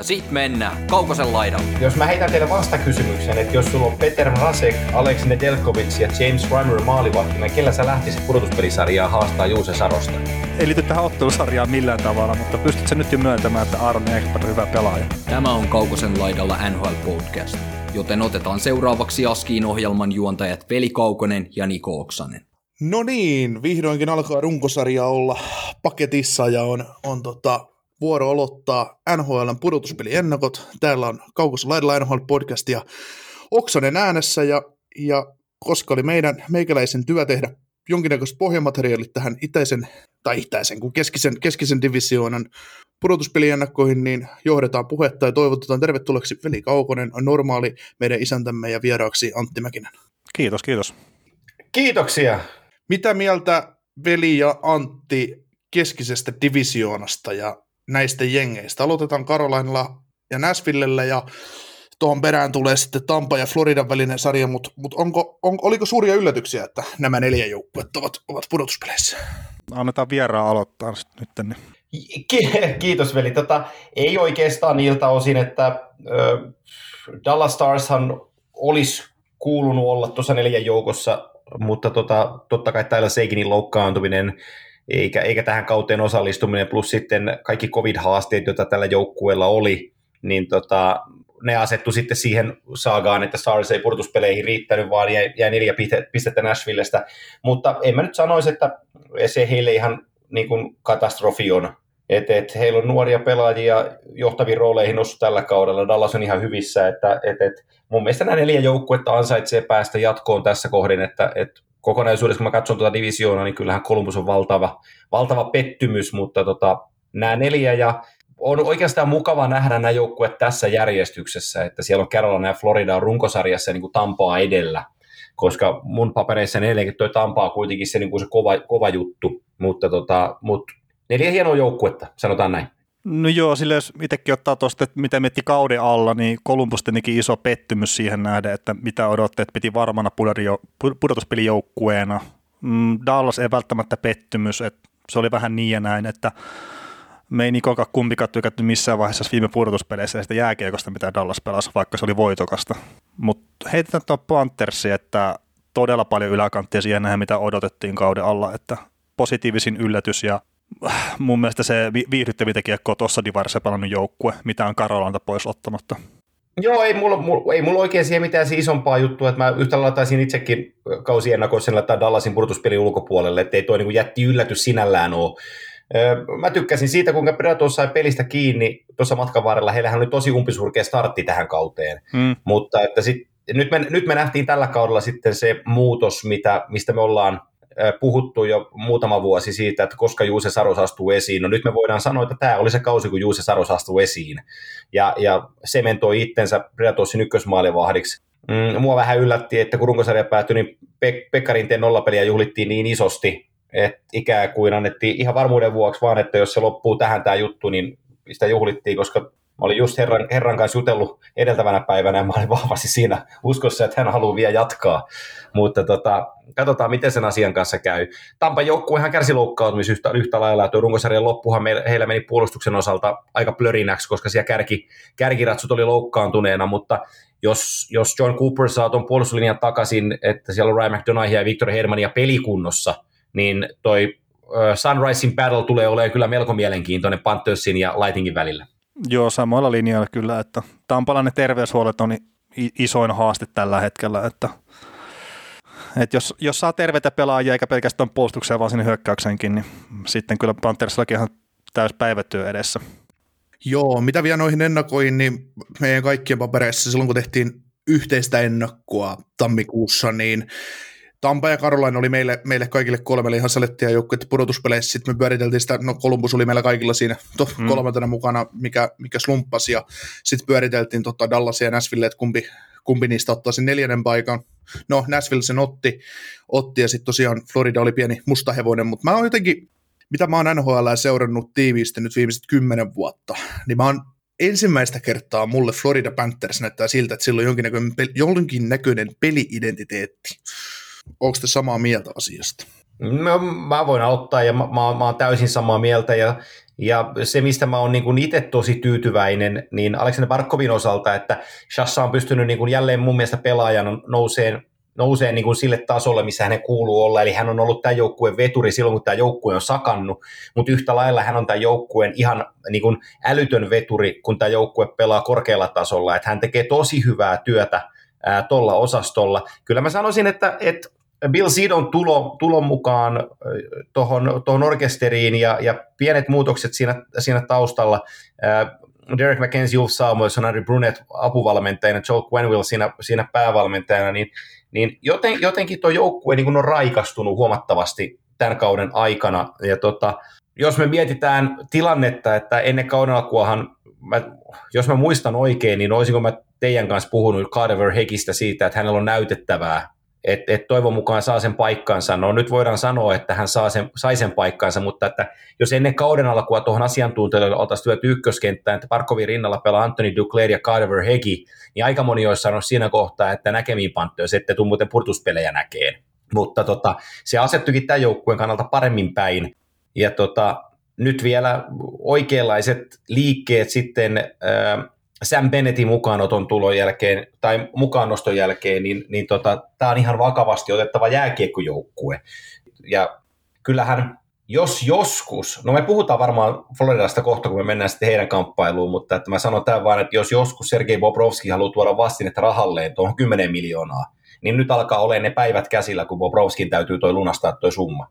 Ja sit mennään Kaukosen laidalle. Jos mä heitän teille vastakysymyksen, että jos sulla on Peter Mrazek, Aleksi Nedelkovic ja James Reimer maalivahtina, kellä sä lähtisit pudotuspelisarjaa haastaa Juuse Sarosta? Ei liity tähän ottelusarjaan millään tavalla, mutta pystyt sä nyt jo myöntämään, että Aaron Ekberg on hyvä pelaaja? Tämä on Kaukosen laidalla NHL Podcast, joten otetaan seuraavaksi Askiin ohjelman juontajat Veli Kaukonen ja Niko Oksanen. No niin, vihdoinkin alkaa runkosarja olla paketissa ja on, on tota, vuoro aloittaa NHLn pudotuspeliennakot. Täällä on Kaukossa laidalla NHL podcast ja Oksanen äänessä ja, ja koska oli meidän meikäläisen työ tehdä jonkinnäköiset pohjamateriaalit tähän itäisen, tai itäisen, kuin keskisen, keskisen divisioonan pudotuspeliennakkoihin, niin johdetaan puhetta ja toivotetaan tervetulleeksi Veli Kaukonen, normaali meidän isäntämme ja vieraaksi Antti Mäkinen. Kiitos, kiitos. Kiitoksia. Mitä mieltä Veli ja Antti keskisestä divisioonasta ja näistä jengeistä? Aloitetaan Karolainilla ja Näsvillellä ja tuohon perään tulee sitten Tampa ja Floridan välinen sarja, mutta mut onko, on, oliko suuria yllätyksiä, että nämä neljä joukkuetta ovat, ovat pudotuspeleissä? Annetaan vieraan aloittaa nyt. Niin. Kiitos veli. Tota, ei oikeastaan niiltä osin, että äh, Dallas Starshan olisi kuulunut olla tuossa neljän joukossa, mutta tota, totta kai täällä Seiginin loukkaantuminen eikä, eikä tähän kauteen osallistuminen, plus sitten kaikki covid-haasteet, joita tällä joukkueella oli, niin tota, ne asettu sitten siihen saagaan, että Stars ei purtuspeleihin riittänyt, vaan jäi, jäi neljä pistettä Nashvillestä. Mutta en mä nyt sanoisi, että se heille ihan niin kuin katastrofi on. Et, et, heillä on nuoria pelaajia johtaviin rooleihin noussut tällä kaudella. Dallas on ihan hyvissä. Että, et, et, mun mielestä nämä neljä joukkuetta ansaitsee päästä jatkoon tässä kohdin, että et, kokonaisuudessa, kun mä katson tuota divisioonaa, niin kyllähän Columbus on valtava, valtava pettymys, mutta tota, nämä neljä ja on oikeastaan mukava nähdä nämä joukkueet tässä järjestyksessä, että siellä on Carolina ja Florida on runkosarjassa niin kuin Tampaa edellä, koska mun papereissa edelleenkin toi Tampaa kuitenkin se, niin kuin se kova, kova juttu, mutta, tota, mutta neljä hienoa joukkuetta, sanotaan näin. No joo, sille jos itsekin ottaa tuosta, että mitä mietti kauden alla, niin Columbus tenikin iso pettymys siihen nähden, että mitä odotteet piti varmana pudotuspelijoukkueena. Mm, Dallas ei välttämättä pettymys, että se oli vähän niin ja näin, että me ei Nikoka kumpikaan tykätty missään vaiheessa viime pudotuspeleissä sitä jääkiekosta, mitä Dallas pelasi, vaikka se oli voitokasta. Mutta heitetään tuon Panthersi, että todella paljon yläkanttia siihen nähdä, mitä odotettiin kauden alla, että positiivisin yllätys ja mun mielestä se viihdyttävintä kiekkoa tuossa divarissa pelannut joukkue, mitä on Karolanta pois ottamatta. Joo, ei mulla, mulla, ei mulla oikein siihen mitään isompaa juttua, että mä yhtä lailla taisin itsekin kausiennakoissa laittaa Dallasin pudotuspelin ulkopuolelle, että ei toi niin jätti yllätys sinällään ole. Mä tykkäsin siitä, kuinka Predator sai pelistä kiinni tuossa matkan varrella. Heillähän oli tosi umpisurkea startti tähän kauteen, mm. mutta että sit, nyt, me, nyt me nähtiin tällä kaudella sitten se muutos, mitä, mistä me ollaan puhuttu jo muutama vuosi siitä, että koska Juuse Saros astuu esiin. No nyt me voidaan sanoa, että tämä oli se kausi, kun Juuse Saros astuu esiin. Ja, ja sementoi itsensä Predatorsin ykkösmaalivahdiksi. Mm, mua vähän yllätti, että kun runkosarja päättyi, niin Pek- Pekkarinteen nollapeliä juhlittiin niin isosti, että ikään kuin annettiin ihan varmuuden vuoksi vaan, että jos se loppuu tähän tämä juttu, niin sitä juhlittiin, koska mä olin just herran, herran kanssa jutellut edeltävänä päivänä ja mä olin vahvasti siinä uskossa, että hän haluaa vielä jatkaa. Mutta tota, katsotaan, miten sen asian kanssa käy. Tampa joukkuehan kärsi loukkaantumista yhtä, yhtä lailla. Tuo runkosarjan loppuhan meillä, heillä meni puolustuksen osalta aika plörinäksi, koska siellä kärki, kärkiratsut oli loukkaantuneena, mutta jos, jos John Cooper saa tuon puolustuslinjan takaisin, että siellä on Ryan McDonough ja Victor Hermania pelikunnossa – niin toi Sunrisein battle tulee olemaan kyllä melko mielenkiintoinen Panthersin ja Lightingin välillä. Joo, samalla linjalla kyllä, että Tampalainen terveyshuolet on isoin haaste tällä hetkellä, että, että jos, jos saa terveitä pelaajia eikä pelkästään puolustukseen vaan sinne hyökkäyksenkin, niin sitten kyllä Panthersillakin ihan täys päivätyö edessä. Joo, mitä vielä noihin ennakoihin, niin meidän kaikkien papereissa silloin kun tehtiin yhteistä ennakkoa tammikuussa, niin Tampa ja Caroline oli meille, meille kaikille kolmelle ihan salettia joukkueet pudotuspeleissä. Sitten me pyöriteltiin sitä, no Columbus oli meillä kaikilla siinä to, mm. kolmantena mukana, mikä, mikä slumppasi. Ja sitten pyöriteltiin tota Dallas ja Nashville, että kumpi, kumpi niistä ottaa sen neljännen paikan. no Nashville sen otti, otti ja sitten tosiaan Florida oli pieni mustahevonen, mutta mä oon jotenkin, mitä mä oon NHL seurannut tiiviisti nyt viimeiset kymmenen vuotta, niin mä oon ensimmäistä kertaa mulle Florida Panthers näyttää siltä, että sillä on jonkinnäköinen, jonkinnäköinen peli-identiteetti. Onko te samaa mieltä asiasta? Mä, mä voin auttaa ja mä, mä, mä oon täysin samaa mieltä ja, ja se, mistä mä oon niin itse tosi tyytyväinen, niin Aleksander Barkovin osalta, että Shassa on pystynyt niin kuin jälleen mun mielestä pelaajan nouseen, nousee niin kuin sille tasolle, missä hänen kuuluu olla, eli hän on ollut tämän joukkueen veturi silloin, kun tämä joukkue on sakannut, mutta yhtä lailla hän on tämän joukkueen ihan niin kuin älytön veturi, kun tämä joukkue pelaa korkealla tasolla, että hän tekee tosi hyvää työtä tuolla osastolla. Kyllä mä sanoisin, että, että Bill Sidon tulo, tulon mukaan tuohon orkesteriin ja, ja pienet muutokset siinä, siinä taustalla. Derek McKenzie, Ulf Samuelson, Andrew Brunet apuvalmentajana, Joel Quenville siinä, siinä päävalmentajana, niin, niin joten, jotenkin tuo joukkue niin on raikastunut huomattavasti tämän kauden aikana. Ja tota, jos me mietitään tilannetta, että ennen kauden alkuahan, mä, jos mä muistan oikein, niin olisinko mä teidän kanssa puhunut Carver Hekistä siitä, että hänellä on näytettävää että et toivon mukaan saa sen paikkansa. No nyt voidaan sanoa, että hän saa sen, sai sen paikkansa, mutta että jos ennen kauden alkua tuohon asiantuntijoille oltaisiin työt ykköskenttään, että Parkovin rinnalla pelaa Anthony Duclair ja Carver Hegi, niin aika moni olisi sanonut siinä kohtaa, että näkemiin panttöön, ette tule muuten purtuspelejä näkeen. Mutta tota, se asettukin tämän joukkueen kannalta paremmin päin. Ja tota, nyt vielä oikeanlaiset liikkeet sitten äh, Sam Bennettin mukaanoton tulon jälkeen, tai mukaannoston jälkeen, niin, niin tota, tämä on ihan vakavasti otettava jääkiekkojoukkue. Ja kyllähän, jos joskus, no me puhutaan varmaan Floridasta kohta, kun me mennään sitten heidän kamppailuun, mutta että mä sanon tämän vaan, että jos joskus Sergei Bobrovski haluaa tuoda vastinetta rahalleen tuohon 10 miljoonaa, niin nyt alkaa olemaan ne päivät käsillä, kun Bobrovskin täytyy toi lunastaa toi summa.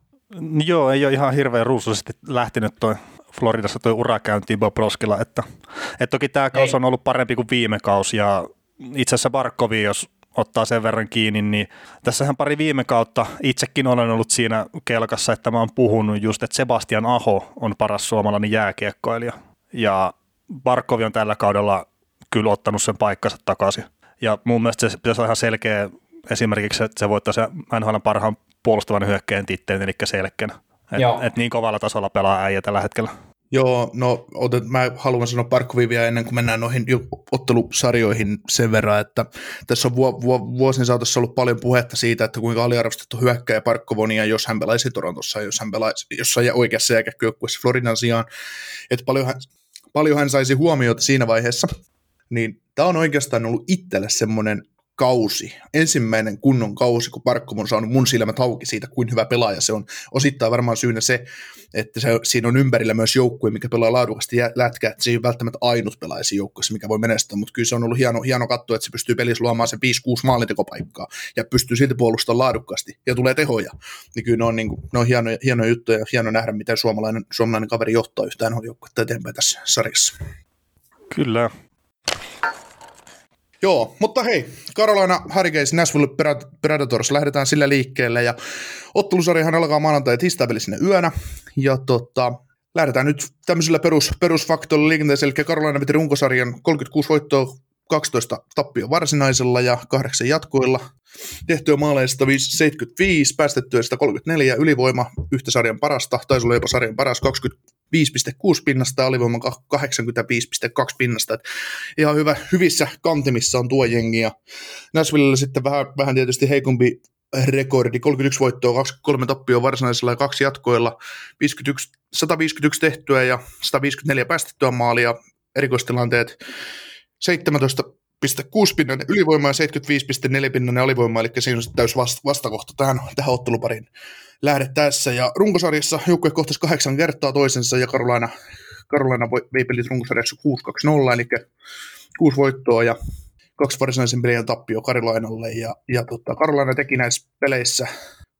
Joo, ei ole ihan hirveän ruusuisesti lähtenyt toi Floridassa tuo ura käyntiin Bobrovskilla, että, että toki tämä kausi on ollut parempi kuin viime kausi ja itse asiassa Barkovi, jos ottaa sen verran kiinni, niin tässähän pari viime kautta itsekin olen ollut siinä kelkassa, että mä oon puhunut just, että Sebastian Aho on paras suomalainen jääkiekkoilija ja Barkovi on tällä kaudella kyllä ottanut sen paikkansa takaisin. Ja mun mielestä se pitäisi olla ihan selkeä esimerkiksi, että se voittaa se NHL parhaan puolustavan hyökkäjän tittelin, eli selkeänä. Et, et niin kovalla tasolla pelaa äijä tällä hetkellä. Joo, no otet, mä haluan sanoa Parkkovia ennen kuin mennään noihin ottelusarjoihin sen verran, että tässä on vu- vu- vuosien saatossa ollut paljon puhetta siitä, että kuinka aliarvostettu hyökkäjä Parkkovonia, jos hän pelaisi Torontossa, jos hän pelaisi jossain oikeassa jääkäkköjoukkueessa Floridan sijaan, että paljon hän, paljon hän saisi huomiota siinä vaiheessa, niin tämä on oikeastaan ollut itselle semmoinen kausi, ensimmäinen kunnon kausi, kun Parkkom on saanut mun silmät auki siitä, kuin hyvä pelaaja se on. Osittain varmaan syynä se, että se, siinä on ympärillä myös joukkue, mikä pelaa laadukasti lätkää, että se ei ole välttämättä ainut pelaaja joukkueessa, mikä voi menestyä, mutta kyllä se on ollut hieno, hieno katsoa, että se pystyy pelissä luomaan se 5-6 maalintekopaikkaa ja pystyy silti puolustamaan laadukkaasti ja tulee tehoja. Niin kyllä ne on, niin kuin, ne on hieno, hieno juttu ja hieno nähdä, miten suomalainen, suomalainen kaveri johtaa yhtään joukkuetta eteenpäin tässä sarjassa. Kyllä, Joo, mutta hei, Carolina Hurricanes Nashville Predators, lähdetään sillä liikkeelle ja ottelusarjahan alkaa maanantai sinne yönä ja tota, lähdetään nyt tämmöisellä perus, perusfaktoilla liikenteessä, eli Carolina veti runkosarjan 36 voittoa, 12 tappio varsinaisella ja kahdeksan jatkoilla. Tehtyä maaleista 75, päästettyä 134, ylivoima yhtä sarjan parasta, taisi olla jopa sarjan paras 85,6 pinnasta ja alivoima 85,2 pinnasta. Et ihan hyvä, hyvissä kantimissa on tuo jengi ja Nashvillellä sitten vähän, vähän tietysti heikompi rekordi, 31 voittoa, 23 tappioa varsinaisella ja kaksi jatkoilla, 51, 151 tehtyä ja 154 päästettyä maalia, erikoistilanteet 17 6,6-pinnan ylivoimaa, 75,4-pinnan alivoima, eli siinä on sitten täys vastakohta tähän, tähän otteluparin lähde tässä. Ja runkosarjassa joukkue kohtasi kahdeksan kertaa toisensa, ja Karolaina, Karolaina vei pelit runkosarjassa 6-2-0, eli kuusi voittoa ja kaksi varsinaisen pelien tappio Karolainalle, ja, ja tota, Karolaina teki näissä peleissä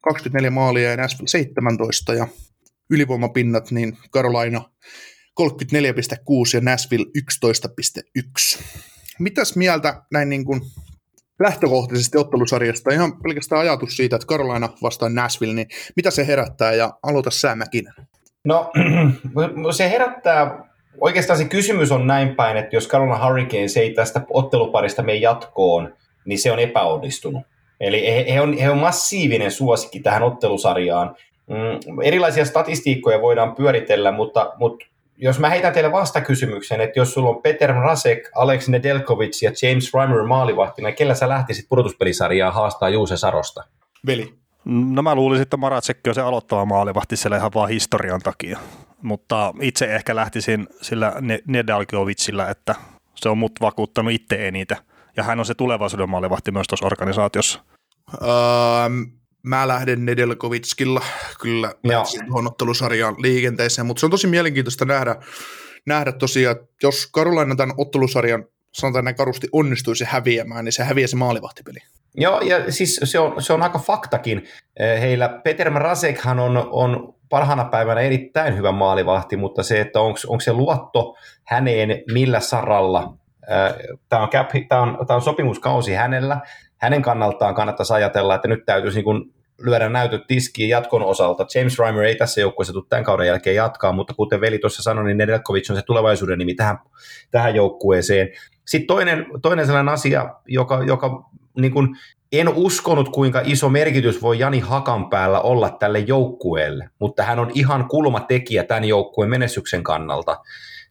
24 maalia ja Nashville 17, ja ylivoimapinnat, niin Karolaina 34,6 ja Nashville Mitäs mieltä näin niin kuin lähtökohtaisesti ottelusarjasta, ihan pelkästään ajatus siitä, että Carolina vastaan Nashville, niin mitä se herättää ja aloita Sä Mäkinen? No se herättää, oikeastaan se kysymys on näin päin, että jos Carolina Hurricanes ei tästä otteluparista mene jatkoon, niin se on epäonnistunut. Eli he, he, on, he on massiivinen suosikki tähän ottelusarjaan. Mm, erilaisia statistiikkoja voidaan pyöritellä, mutta, mutta jos mä heitän teille vastakysymyksen, että jos sulla on Peter Rasek, Alex Nedelkovic ja James Reimer maalivahtina, kellä sä lähtisit pudotuspelisarjaa haastaa Juuse Sarosta? Veli. No mä luulisin, että Maratsekki on se aloittava maalivahti siellä ihan vaan historian takia. Mutta itse ehkä lähtisin sillä Nedalkovicilla, että se on mut vakuuttanut itse eniten. Ja hän on se tulevaisuuden maalivahti myös tuossa organisaatiossa. Öö, mä lähden Nedelkovitskilla kyllä tuohon ottelusarjaan liikenteeseen, mutta se on tosi mielenkiintoista nähdä, nähdä tosiaan, että jos Karolaina tämän ottelusarjan sanotaan näin karusti onnistuisi häviämään, niin se häviää se maalivahtipeli. Joo, ja siis se on, se on aika faktakin. Eh, heillä Peter Mrazekhan on, on parhaana päivänä erittäin hyvä maalivahti, mutta se, että onko se luotto häneen millä saralla, eh, tämä on, cap, tämä on, tämä on sopimuskausi hänellä, hänen kannaltaan kannattaisi ajatella, että nyt täytyisi niin kuin lyödä näytöt tiskiin jatkon osalta. James Reimer ei tässä joukkueessa tule tämän kauden jälkeen jatkaa, mutta kuten veli tuossa sanoi, niin Nedelkovic on se tulevaisuuden nimi tähän, tähän joukkueeseen. Sitten toinen, toinen sellainen asia, joka, joka niin kuin, en uskonut, kuinka iso merkitys voi Jani Hakan päällä olla tälle joukkueelle, mutta hän on ihan kulmatekijä tämän joukkueen menestyksen kannalta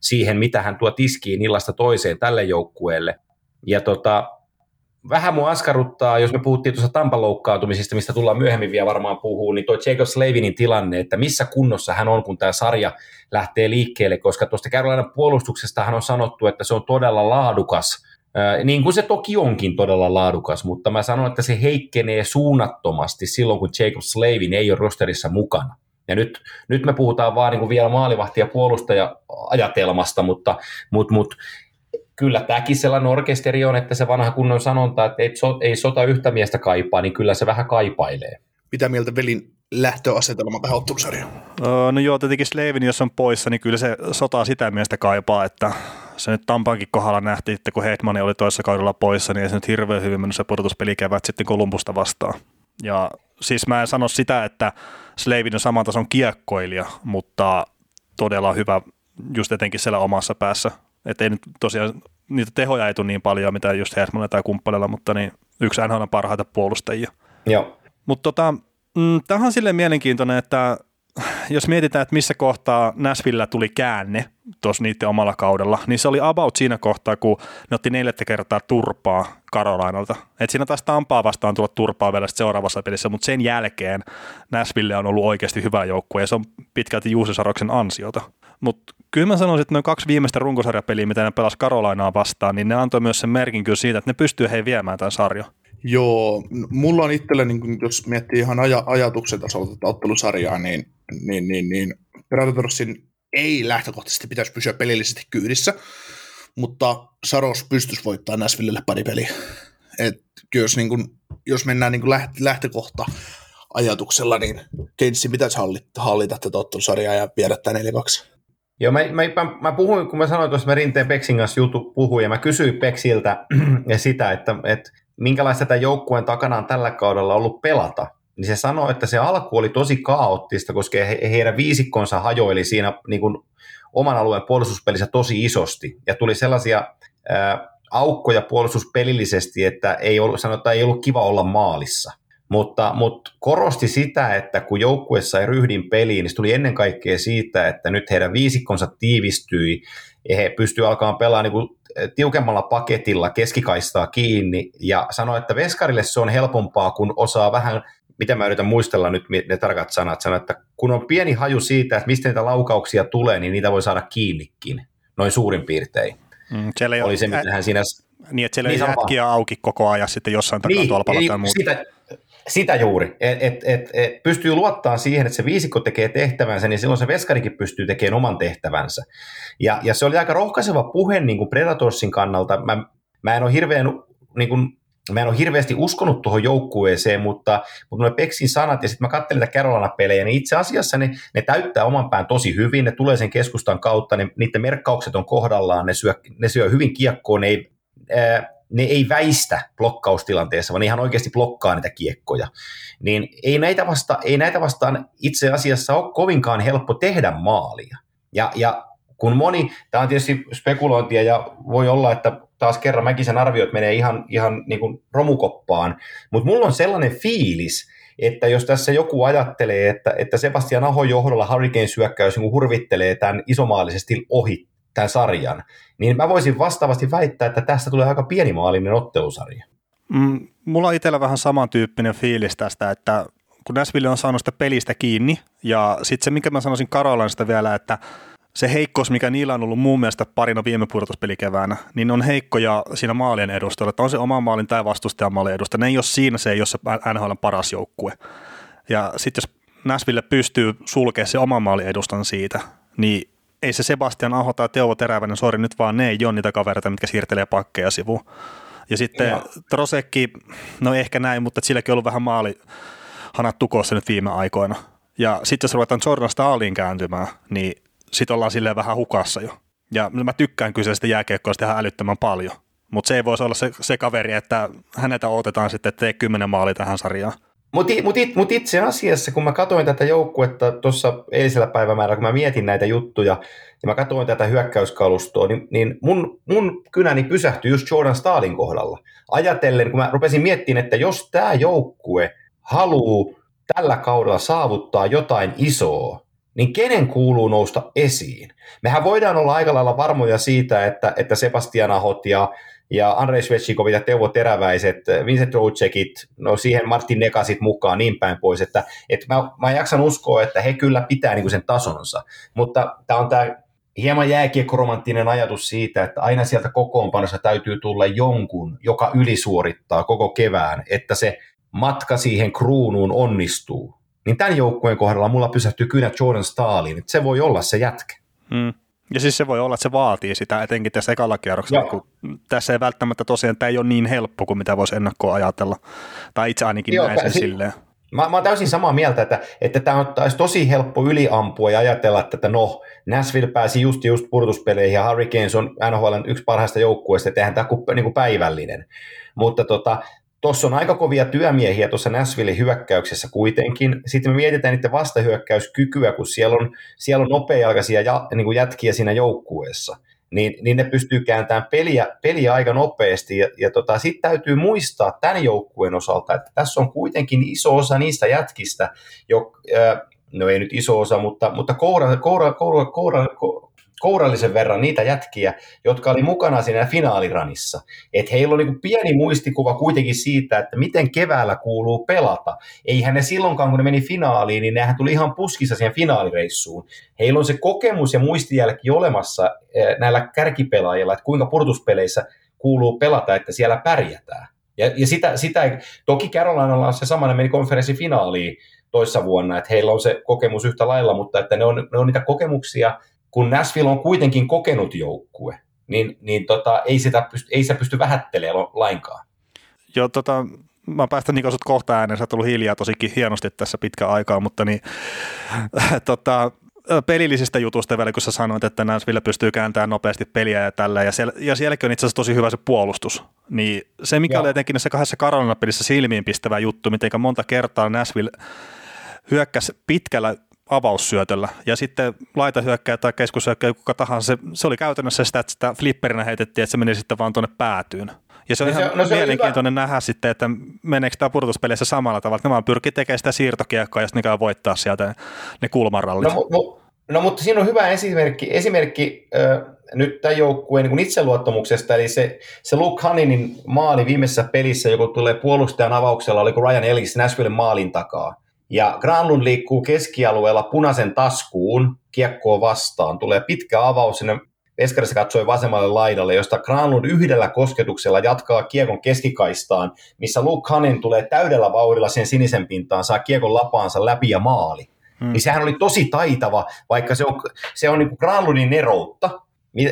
siihen, mitä hän tuo tiskiin illasta toiseen tälle joukkueelle. Ja tota, vähän mua askarruttaa, jos me puhuttiin tuossa Tampan loukkaantumisista, mistä tullaan myöhemmin vielä varmaan puhuu, niin toi Jacob Slavinin tilanne, että missä kunnossa hän on, kun tämä sarja lähtee liikkeelle, koska tuosta Carolina puolustuksesta hän on sanottu, että se on todella laadukas, niin kuin se toki onkin todella laadukas, mutta mä sanon, että se heikkenee suunnattomasti silloin, kun Jacob Slavin ei ole rosterissa mukana. Ja nyt, nyt me puhutaan vaan niin kuin vielä maalivahti- ja puolustaja-ajatelmasta, mutta, mutta, mutta kyllä tämäkin sellainen orkesteri on, että se vanha kunnon sanonta, että ei, so, ei sota yhtä miestä kaipaa, niin kyllä se vähän kaipailee. Mitä mieltä velin lähtöasetelma tähän ottelusarjaan? Öö, no joo, tietenkin Slavin, jos on poissa, niin kyllä se sotaa sitä miestä kaipaa, että se nyt Tampankin kohdalla nähtiin, että kun Heitmani oli toisessa kaudella poissa, niin ei se nyt hirveän hyvin mennyt se pudotuspelikevät sitten Kolumbusta vastaan. Ja siis mä en sano sitä, että Slavin on saman tason kiekkoilija, mutta todella hyvä just etenkin siellä omassa päässä että ei nyt tosiaan niitä tehoja ei tule niin paljon, mitä just Hermanilla tai kumppanilla, mutta niin yksi NHL on parhaita puolustajia. Joo. Mutta tota, mm, tämähän on silleen mielenkiintoinen, että jos mietitään, että missä kohtaa Näsvillä tuli käänne tuossa niiden omalla kaudella, niin se oli about siinä kohtaa, kun ne otti neljättä kertaa turpaa Karolainalta. Et siinä taas Tampaa vastaan tulla turpaa vielä seuraavassa pelissä, mutta sen jälkeen Näsville on ollut oikeasti hyvä joukkue ja se on pitkälti Juuse Saroksen ansiota. Mutta kyllä mä sanoisin, että noin kaksi viimeistä runkosarjapeliä, mitä ne pelas Karolainaa vastaan, niin ne antoi myös sen merkin kyllä siitä, että ne pystyy hei viemään tämän sarjan. Joo, mulla on itsellä, niin jos miettii ihan aja, ajatuksen tasolta tätä ottelusarjaa, niin, niin, niin, niin Predatorsin ei lähtökohtaisesti pitäisi pysyä pelillisesti kyydissä, mutta Saros pystyisi voittamaan Näsvillelle pari peliä. Et jos, niin kun, jos mennään niin lähtökohta ajatuksella, niin Keynesin pitäisi hallita, hallita tätä ottelusarjaa ja viedä tämä 4-2. Joo, mä, mä, mä, mä puhuin, kun mä sanoin tuossa, mä Rinteen Peksin kanssa jutu puhuin, ja mä kysyin Peksiltä sitä, että, että minkälaista tämä joukkueen takana on tällä kaudella ollut pelata, niin se sanoi, että se alku oli tosi kaoottista, koska he, heidän viisikkonsa hajoili siinä niin kuin oman alueen puolustuspelissä tosi isosti, ja tuli sellaisia ää, aukkoja puolustuspelillisesti, että ei ollut, sanotaan, ei ollut kiva olla maalissa. Mutta, mutta korosti sitä, että kun joukkue sai ryhdin peliin, niin se tuli ennen kaikkea siitä, että nyt heidän viisikkonsa tiivistyi ja he pystyivät alkaa pelaa niin kuin tiukemmalla paketilla keskikaistaa kiinni ja sanoi, että Veskarille se on helpompaa, kun osaa vähän, mitä mä yritän muistella nyt ne tarkat sanat, sanoi, että kun on pieni haju siitä, että mistä niitä laukauksia tulee, niin niitä voi saada kiinnikin, noin suurin piirtein. Mm, siellä oli se, mitä hän siinä... Niin, että siellä niin ei jätkiä auki koko ajan sitten jossain takaa niin, tuolla niin, tai muuta. Sitä, sitä juuri, että et, et, et pystyy luottaa siihen, että se viisikko tekee tehtävänsä, niin silloin se veskarikin pystyy tekemään oman tehtävänsä. Ja, ja se oli aika rohkaiseva puhe niin kuin Predatorsin kannalta. Mä, mä en ole hirveän niin kuin, mä en ole hirveästi uskonut tuohon joukkueeseen, mutta, mutta ne Peksin sanat ja sitten mä katselin näitä Carolina-pelejä, niin itse asiassa ne, ne täyttää oman pään tosi hyvin, ne tulee sen keskustan kautta, ne, niiden merkkaukset on kohdallaan, ne syö, ne syö hyvin kiekkoon, ne ei, ää, ne ei väistä blokkaustilanteessa, vaan ihan oikeasti blokkaa niitä kiekkoja. Niin ei näitä, vasta, ei näitä vastaan itse asiassa ole kovinkaan helppo tehdä maalia. Ja, ja kun moni, tämä on tietysti spekulointia ja voi olla, että taas kerran Mäkisen arviot menee ihan, ihan niin kuin romukoppaan, mutta mulla on sellainen fiilis, että jos tässä joku ajattelee, että, että Sebastian Ahon johdolla Hurricane syökkäys niin hurvittelee tämän isomaalisesti ohi tämän sarjan, niin mä voisin vastaavasti väittää, että tästä tulee aika pienimaalinen ottelusarja. Mm, mulla on itsellä vähän samantyyppinen fiilis tästä, että kun Nashville on saanut sitä pelistä kiinni, ja sitten se, mikä mä sanoisin Karolanista vielä, että se heikkous, mikä niillä on ollut muun mielestä parina viime pudotuspelikeväänä, niin on heikkoja siinä maalien edustalla, että on se oma maalin tai vastustajan maalin edusta. Ne ei ole siinä, se ole se NHL paras joukkue. Ja sitten jos Nashville pystyy sulkemaan se oma maalin edustan siitä, niin ei se Sebastian Aho tai Teuvo Teräväinen, sori nyt vaan ne ei ole niitä kavereita, mitkä siirtelee pakkeja sivuun. Ja sitten ja. Trosekki, no ehkä näin, mutta silläkin on ollut vähän maali hanat tukossa nyt viime aikoina. Ja sitten jos ruvetaan Jordan Staalin kääntymään, niin sitten ollaan silleen vähän hukassa jo. Ja mä tykkään kyseisestä jääkiekkoista ihan älyttömän paljon. Mutta se ei voisi olla se, se kaveri, että häneltä otetaan sitten, että tee kymmenen maali tähän sarjaan. Mutta mut, mut itse asiassa, kun mä katsoin tätä joukkuetta tuossa eilisellä päivämäärällä, kun mä mietin näitä juttuja, ja mä katsoin tätä hyökkäyskalustoa, niin, niin mun, mun kynäni pysähtyi just Jordan Stalin kohdalla. Ajatellen, kun mä rupesin miettimään, että jos tämä joukkue haluaa tällä kaudella saavuttaa jotain isoa, niin kenen kuuluu nousta esiin? Mehän voidaan olla aika lailla varmoja siitä, että, että Sebastian Ahot ja, ja Andrei Svetschikovit ja Teuvo Teräväiset, Vincent Rouchekit, no siihen Martin Nekasit mukaan niin päin pois, että, että mä, mä jaksan uskoa, että he kyllä pitää niin sen tasonsa, mutta tämä on tämä hieman jääkiekkoromanttinen ajatus siitä, että aina sieltä kokoonpanossa täytyy tulla jonkun, joka ylisuorittaa koko kevään, että se matka siihen kruunuun onnistuu niin tämän joukkueen kohdalla mulla pysähtyy kyllä Jordan Stalin, että se voi olla se jätkä. Hmm. Ja siis se voi olla, että se vaatii sitä, etenkin tässä ekalla kierroksella, kun tässä ei välttämättä tosiaan, tämä ei ole niin helppo kuin mitä voisi ennakkoa ajatella. Tai itse ainakin Joo, näin sen si- silleen. Mä, mä oon täysin samaa mieltä, että, että tämä on olisi tosi helppo yliampua ja ajatella, että, että no, Nashville pääsi just just purtuspeleihin ja Hurricanes on NHLn yksi parhaista joukkueista, että eihän tämä kuin, niin kuin päivällinen. Mutta tota, Tuossa on aika kovia työmiehiä tuossa Nashville hyökkäyksessä kuitenkin. Sitten me mietitään niiden vastahyökkäyskykyä, kun siellä on, siellä on nopeajalkaisia ja, niin kuin jätkiä siinä joukkueessa. Niin, niin ne pystyy kääntämään peliä, peliä aika nopeasti. Ja, ja tota, sitten täytyy muistaa tämän joukkueen osalta, että tässä on kuitenkin iso osa niistä jätkistä, jo, äh, no ei nyt iso osa, mutta, mutta koura, koura, koura, koura, kourallisen verran niitä jätkiä, jotka oli mukana siinä finaaliranissa. Että heillä on niin pieni muistikuva kuitenkin siitä, että miten keväällä kuuluu pelata. Eihän ne silloinkaan, kun ne meni finaaliin, niin nehän tuli ihan puskissa siihen finaalireissuun. Heillä on se kokemus ja muistijälki olemassa eh, näillä kärkipelaajilla, että kuinka purtuspeleissä kuuluu pelata, että siellä pärjätään. Ja, ja sitä, sitä, toki Carolinalla on se sama, ne meni konferenssifinaaliin toissa vuonna, että heillä on se kokemus yhtä lailla, mutta että ne on, ne on niitä kokemuksia, kun Nashville on kuitenkin kokenut joukkue, niin, niin tota, ei, sitä pysty, ei se pysty vähättelemään lainkaan. Joo, tota, mä päästän niin sut kohta ääneen, sä oot ollut hiljaa tosikin hienosti tässä pitkä aikaa, mutta niin, tota, pelillisistä jutusta vielä, kun sä sanoit, että Nashville pystyy kääntämään nopeasti peliä ja tällä, ja, siellä, ja sielläkin on itse asiassa tosi hyvä se puolustus, niin se mikä Joo. oli etenkin näissä kahdessa Carolina-pelissä silmiin pistävä juttu, miten monta kertaa Nashville hyökkäsi pitkällä avaussyötöllä. Ja sitten laitahyökkäjä tai keskushyökkäjä, kuka tahansa, se, se oli käytännössä sitä, että sitä flipperinä heitettiin, että se meni sitten vaan tuonne päätyyn. Ja se on no ihan se, no se mielenkiintoinen hyvä. nähdä sitten, että meneekö tämä pudotuspeleissä samalla tavalla. Nämä pyyrkii tekemään sitä siirtokiekkoa ja sitten ne voittaa sieltä ne kulmarallit. No, no, no, mutta siinä on hyvä esimerkki, esimerkki äh, nyt tämän joukkueen niin itseluottamuksesta, eli se, se Luke Haninin maali viimeisessä pelissä, joku tulee puolustajan avauksella, oliko Ryan Ellis Nashville maalin takaa ja Granlund liikkuu keskialueella punaisen taskuun kiekkoa vastaan. Tulee pitkä avaus sinne Veskarissa katsoi vasemmalle laidalle, josta Granlund yhdellä kosketuksella jatkaa kiekon keskikaistaan, missä Luke Hanin tulee täydellä vauhdilla sen sinisen pintaan, saa kiekon lapaansa läpi ja maali. Hmm. Niin sehän oli tosi taitava, vaikka se on, se on niin Granlundin eroutta,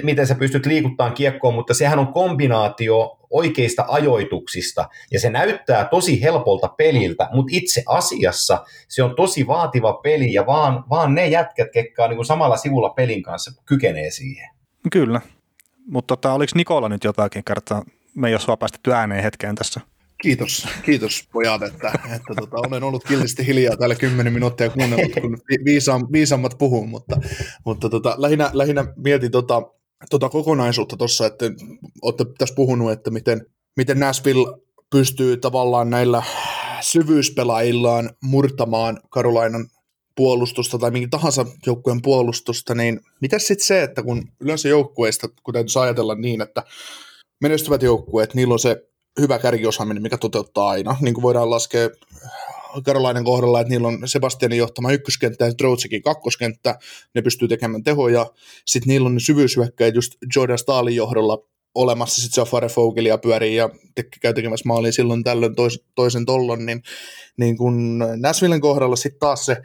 miten sä pystyt liikuttamaan kiekkoon, mutta sehän on kombinaatio oikeista ajoituksista, ja se näyttää tosi helpolta peliltä, mutta itse asiassa se on tosi vaativa peli, ja vaan, vaan ne jätkät, ketkä on niin kuin samalla sivulla pelin kanssa, kykenee siihen. Kyllä, mutta tota, oliko Nikola nyt jotakin kertaa? Me ei ole sua päästetty ääneen hetkeen tässä. Kiitos, kiitos pojat, että, että tota, olen ollut kiltisti hiljaa täällä kymmenen minuuttia kuunnellut, kun viisaam, viisaammat puhuu, mutta, mutta tota, lähinnä, lähinnä mietin tota, tota kokonaisuutta tuossa, että olette tässä puhunut, että miten, miten Nashville pystyy tavallaan näillä syvyyspelaajillaan murtamaan Karolainan puolustusta tai minkä tahansa joukkueen puolustusta, niin mitä sitten se, että kun yleensä joukkueista, kun täytyisi ajatella niin, että menestyvät joukkueet, niillä on se hyvä kärkiosaaminen, mikä toteuttaa aina. Niin kuin voidaan laskea Karolainen kohdalla, että niillä on Sebastianin johtama ykköskenttä ja Troutsekin kakkoskenttä, ne pystyy tekemään tehoja. Sitten niillä on ne syvyyshyökkäjät just Jordan Stalin johdolla olemassa, sitten Jafare Fogelia pyörii ja te- käy tekemässä maalia silloin tällöin tois, toisen tollon, niin, niin kun Nashvillen kohdalla sitten taas se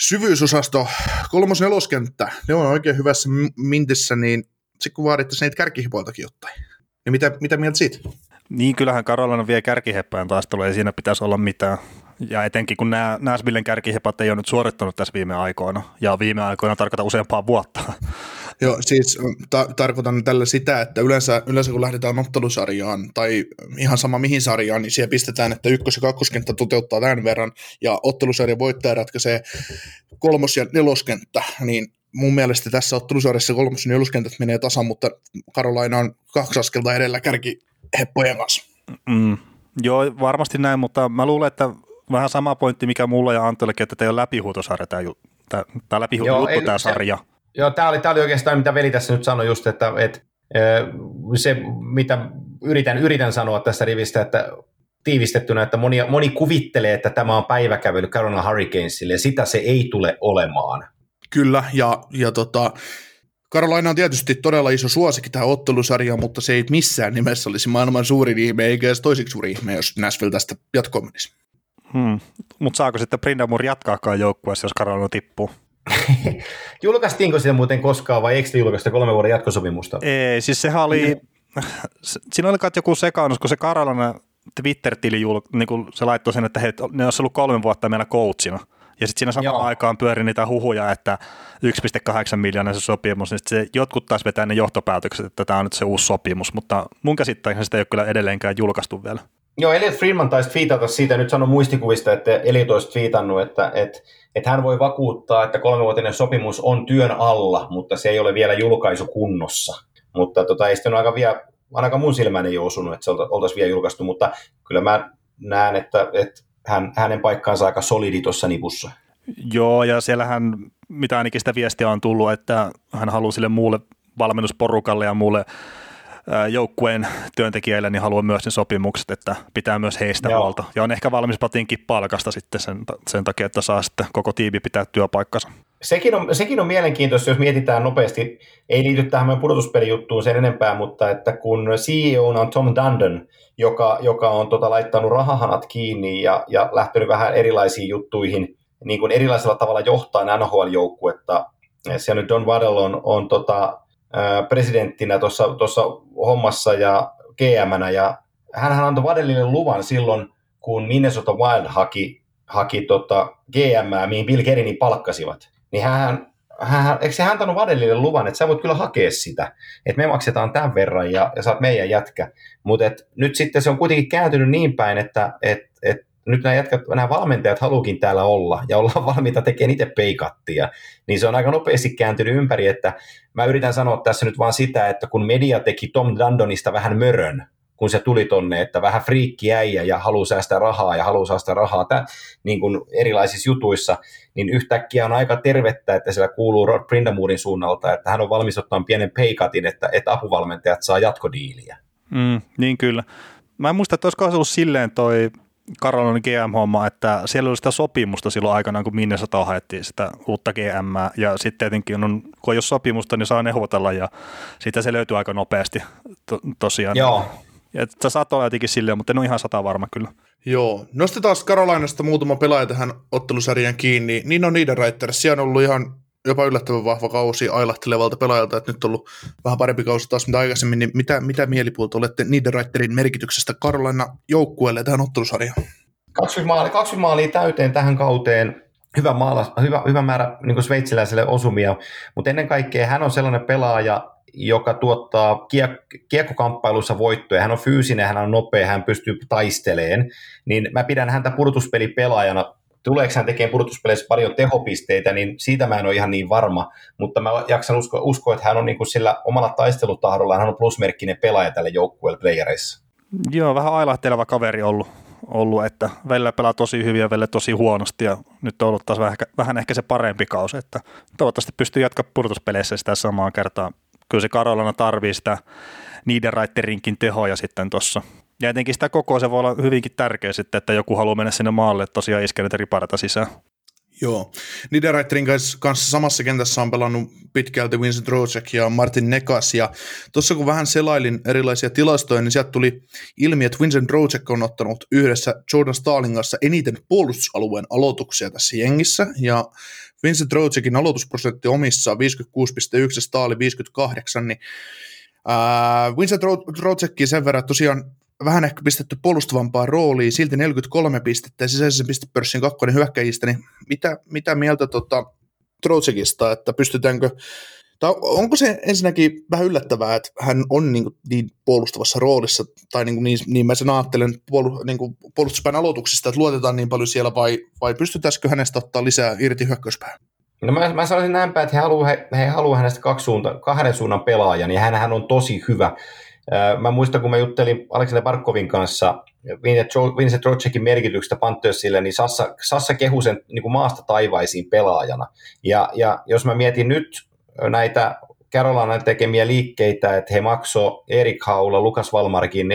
syvyysosasto, kolmos neloskenttä, ne on oikein hyvässä mintissä, niin sitten kun vaadittaisiin niitä kärkihipoiltakin jotain. Niin mitä, mitä mieltä siitä? Niin, kyllähän Karolana vie kärkiheppään taistelu, ei siinä pitäisi olla mitään. Ja etenkin kun nämä Nashvillen kärkihepat ei ole nyt suorittanut tässä viime aikoina, ja viime aikoina tarkoittaa useampaa vuotta. Joo, siis ta- tarkoitan tällä sitä, että yleensä, yleensä kun lähdetään ottelusarjaan tai ihan sama mihin sarjaan, niin siellä pistetään, että ykkös- ja kakkoskenttä toteuttaa tämän verran ja ottelusarjan voittaja ratkaisee kolmos- ja neloskenttä, niin mun mielestä tässä ottelusarjassa kolmos- ja neloskentät menee tasan, mutta Karolaina on kaksi askelta edellä kärki heppojen kanssa. Mm, joo, varmasti näin, mutta mä luulen, että vähän sama pointti, mikä mulla ja Antollekin, että tämä on läpihuutosarja, tämä, tämä, tämä läpihuutojuttu, tämä sarja. Se, Joo, tämä oli, tämä oli oikeastaan mitä veli tässä nyt sanoi just, että, että se mitä yritän, yritän sanoa tästä rivistä, että tiivistettynä, että moni, moni kuvittelee, että tämä on päiväkävely Carolina Hurricanesille, ja sitä se ei tule olemaan. Kyllä, ja, ja tota, Carolina on tietysti todella iso suosikki tähän ottelusarjaan, mutta se ei missään nimessä olisi maailman suurin ihme, eikä edes toisiksi suuri ihme, jos Nashville tästä jatkoon menisi. Hmm. Mutta saako sitten Brindamur jatkaakaan joukkueessa, jos Carolina tippuu? Julkaistiinko sitä muuten koskaan vai eikö julkaista kolme vuoden jatkosopimusta? Ei, siis sehän oli, siinä oli joku sekaannus, kun se Karolana Twitter-tili jul, niin kun se laittoi sen, että he, ne olisi ollut kolme vuotta meillä coachina. Ja sitten siinä samaan Joo. aikaan pyöri niitä huhuja, että 1,8 miljoonaa se sopimus, niin se jotkut taas vetää ne johtopäätökset, että tämä on nyt se uusi sopimus, mutta mun käsittääkseni sitä ei ole kyllä edelleenkään julkaistu vielä. Joo, Elliot Friedman taisi twiitata siitä, nyt sanon muistikuvista, että Elliot olisi twiitannut, että, että, että hän voi vakuuttaa, että kolmevuotinen sopimus on työn alla, mutta se ei ole vielä julkaisu kunnossa. Mutta tota, ei sitten aika vielä, ainakaan mun silmään ei osunut, että se oltaisiin vielä julkaistu, mutta kyllä mä näen, että, että hän, hänen paikkaansa aika solidi tuossa nipussa. Joo, ja siellähän, mitä ainakin sitä viestiä on tullut, että hän haluaa sille muulle valmennusporukalle ja muulle joukkueen työntekijöille, niin haluaa myös ne sopimukset, että pitää myös heistä Joo. huolta. Ja on ehkä valmis patinkin palkasta sitten sen, sen takia, että saa sitten koko tiimi pitää työpaikkansa. Sekin on, sekin on mielenkiintoista, jos mietitään nopeasti, ei liity tähän meidän pudotuspelijuttuun sen enempää, mutta että kun CEO on Tom Dundon, joka, joka on tota, laittanut rahahanat kiinni ja, ja lähtenyt vähän erilaisiin juttuihin, niin kuin erilaisella tavalla johtaa NHL-joukkuetta. Siellä nyt Don Waddell on, on tota, presidenttinä tuossa hommassa ja gm ja hän antoi Waddellille luvan silloin, kun Minnesota Wild haki, haki tota GM, mihin Bill Kerinin palkkasivat. Niin hän, hän, eikö se hän antanut Vadellille luvan, että sä voit kyllä hakea sitä, että me maksetaan tämän verran ja, ja saat meidän jätkä. Mutta nyt sitten se on kuitenkin kääntynyt niin päin, että et, et nyt nämä, jätkät, nämä valmentajat haluukin täällä olla ja ollaan valmiita tekemään itse peikattia, niin se on aika nopeasti kääntynyt ympäri, että mä yritän sanoa tässä nyt vaan sitä, että kun media teki Tom Dandonista vähän mörön, kun se tuli tonne, että vähän friikki äijä ja haluaa säästää rahaa ja haluaa säästää rahaa tä, niin kuin erilaisissa jutuissa, niin yhtäkkiä on aika tervettä, että siellä kuuluu Rod Brindamurin suunnalta, että hän on valmis ottaa pienen peikatin, että, että apuvalmentajat saa jatkodiiliä. Mm, niin kyllä. Mä en muista, että olisiko ollut silleen toi Karolin GM-homma, että siellä oli sitä sopimusta silloin aikanaan, kun Minnesota haettiin sitä uutta GM, ja sitten tietenkin, on, kun ei ole sopimusta, niin saa neuvotella, ja siitä se löytyy aika nopeasti to, tosiaan. Joo. Ja se saattaa olla jotenkin silleen, mutta en ole ihan sata varma kyllä. Joo. Nostetaan Karolainasta muutama pelaaja tähän ottelusarjan kiinni. Niin on Niederreiter. Siellä on ollut ihan jopa yllättävän vahva kausi ailahtelevalta pelaajalta, että nyt on ollut vähän parempi kausi taas mitä aikaisemmin, niin mitä, mitä mielipuolta olette Niederreiterin merkityksestä Karolaina joukkueelle tähän ottelusarjaan? 20 maalia, 20 maalia täyteen tähän kauteen, hyvä, maala, hyvä, hyvä määrä niin sveitsiläiselle osumia, mutta ennen kaikkea hän on sellainen pelaaja, joka tuottaa kiek- kiekkokamppailussa voittoja. Hän on fyysinen, hän on nopea, hän pystyy taisteleen. Niin mä pidän häntä pudotuspelipelaajana tuleeko hän tekemään pudotuspeleissä paljon tehopisteitä, niin siitä mä en ole ihan niin varma, mutta mä jaksan uskoa, usko, että hän on niin kuin sillä omalla taistelutahdolla, hän on plusmerkkinen pelaaja tälle joukkueelle playereissa. Joo, vähän ailahteleva kaveri ollut, ollut että välillä pelaa tosi hyvin ja välillä tosi huonosti ja nyt on ollut taas vähän, vähän ehkä se parempi kausi, että toivottavasti pystyy jatkaa pudotuspeleissä sitä samaan kertaan. Kyllä se Karolana tarvii sitä Niederreiterinkin tehoja sitten tuossa ja etenkin sitä koko se voi olla hyvinkin tärkeä sitten, että joku haluaa mennä sinne maalle tosiaan iskeneet eri parata sisään. Joo. Niederreiterin kanssa samassa kentässä on pelannut pitkälti Vincent Rocek ja Martin Nekas, ja tuossa kun vähän selailin erilaisia tilastoja, niin sieltä tuli ilmi, että Vincent Rocek on ottanut yhdessä Jordan Stalin kanssa eniten puolustusalueen aloituksia tässä jengissä, ja Vincent Rocekin aloitusprosentti omissa 56,1, Stalin 58, niin Uh, Vincent Rocekki sen verran, tosiaan vähän ehkä pistetty puolustavampaan rooliin, silti 43 pistettä ja sisäisen pistepörssin kakkonen hyökkäjistä, niin mitä, mitä mieltä tota, Trotsekista, että pystytäänkö, tai onko se ensinnäkin vähän yllättävää, että hän on niin, kuin, niin puolustavassa roolissa, tai niin, niin, niin mä sen ajattelen puolu, niin kuin puolustuspäin aloituksista, että luotetaan niin paljon siellä, vai, vai pystytäisikö hänestä ottaa lisää irti hyökkäyspään? No mä, mä sanoisin näinpä, että he haluaa, he, he haluaa hänestä kaksi suunta, kahden suunnan pelaajan, ja hän, hän on tosi hyvä Mä muistan, kun mä juttelin Aleksander Barkovin kanssa Vincent Trocekin merkityksestä Panthersille, niin Sassa, Sassa kehu sen niin maasta taivaisiin pelaajana. Ja, ja jos mä mietin nyt näitä Carolina tekemiä liikkeitä, että he maksoi Erik Haula, Lukas Valmarkin,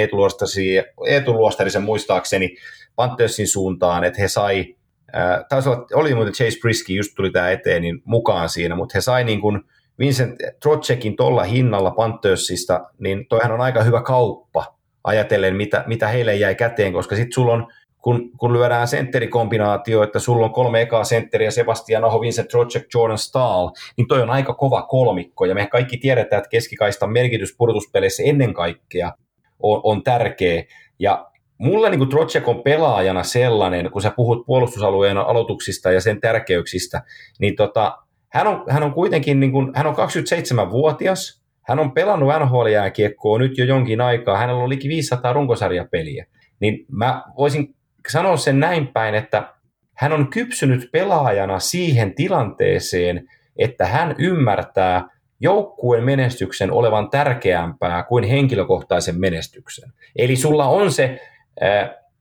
Eetu Luostarisen muistaakseni Panthersin suuntaan, että he sai, äh, taisi olla, oli muuten Chase Brisky, just tuli tämä eteen, niin mukaan siinä, mutta he sai niin kuin, Vincent Trocekin tuolla hinnalla Panthersista, niin toihan on aika hyvä kauppa ajatellen, mitä, mitä heille jäi käteen, koska sitten sulla on, kun, kun lyödään sentterikombinaatio, että sulla on kolme ekaa sentteriä, Sebastian Aho, Vincent Trocek, Jordan Stahl, niin toi on aika kova kolmikko, ja me kaikki tiedetään, että keskikaistan merkitys pudotuspeleissä ennen kaikkea on, on tärkeä, ja mulle niin Trocek on pelaajana sellainen, kun sä puhut puolustusalueen aloituksista ja sen tärkeyksistä, niin tota, hän on, hän on kuitenkin, niin kuin, hän on 27-vuotias, hän on pelannut NHL-jääkiekkoa nyt jo jonkin aikaa, hänellä on liki 500 runkosarjapeliä, niin mä voisin sanoa sen näin päin, että hän on kypsynyt pelaajana siihen tilanteeseen, että hän ymmärtää joukkueen menestyksen olevan tärkeämpää kuin henkilökohtaisen menestyksen. Eli sulla on se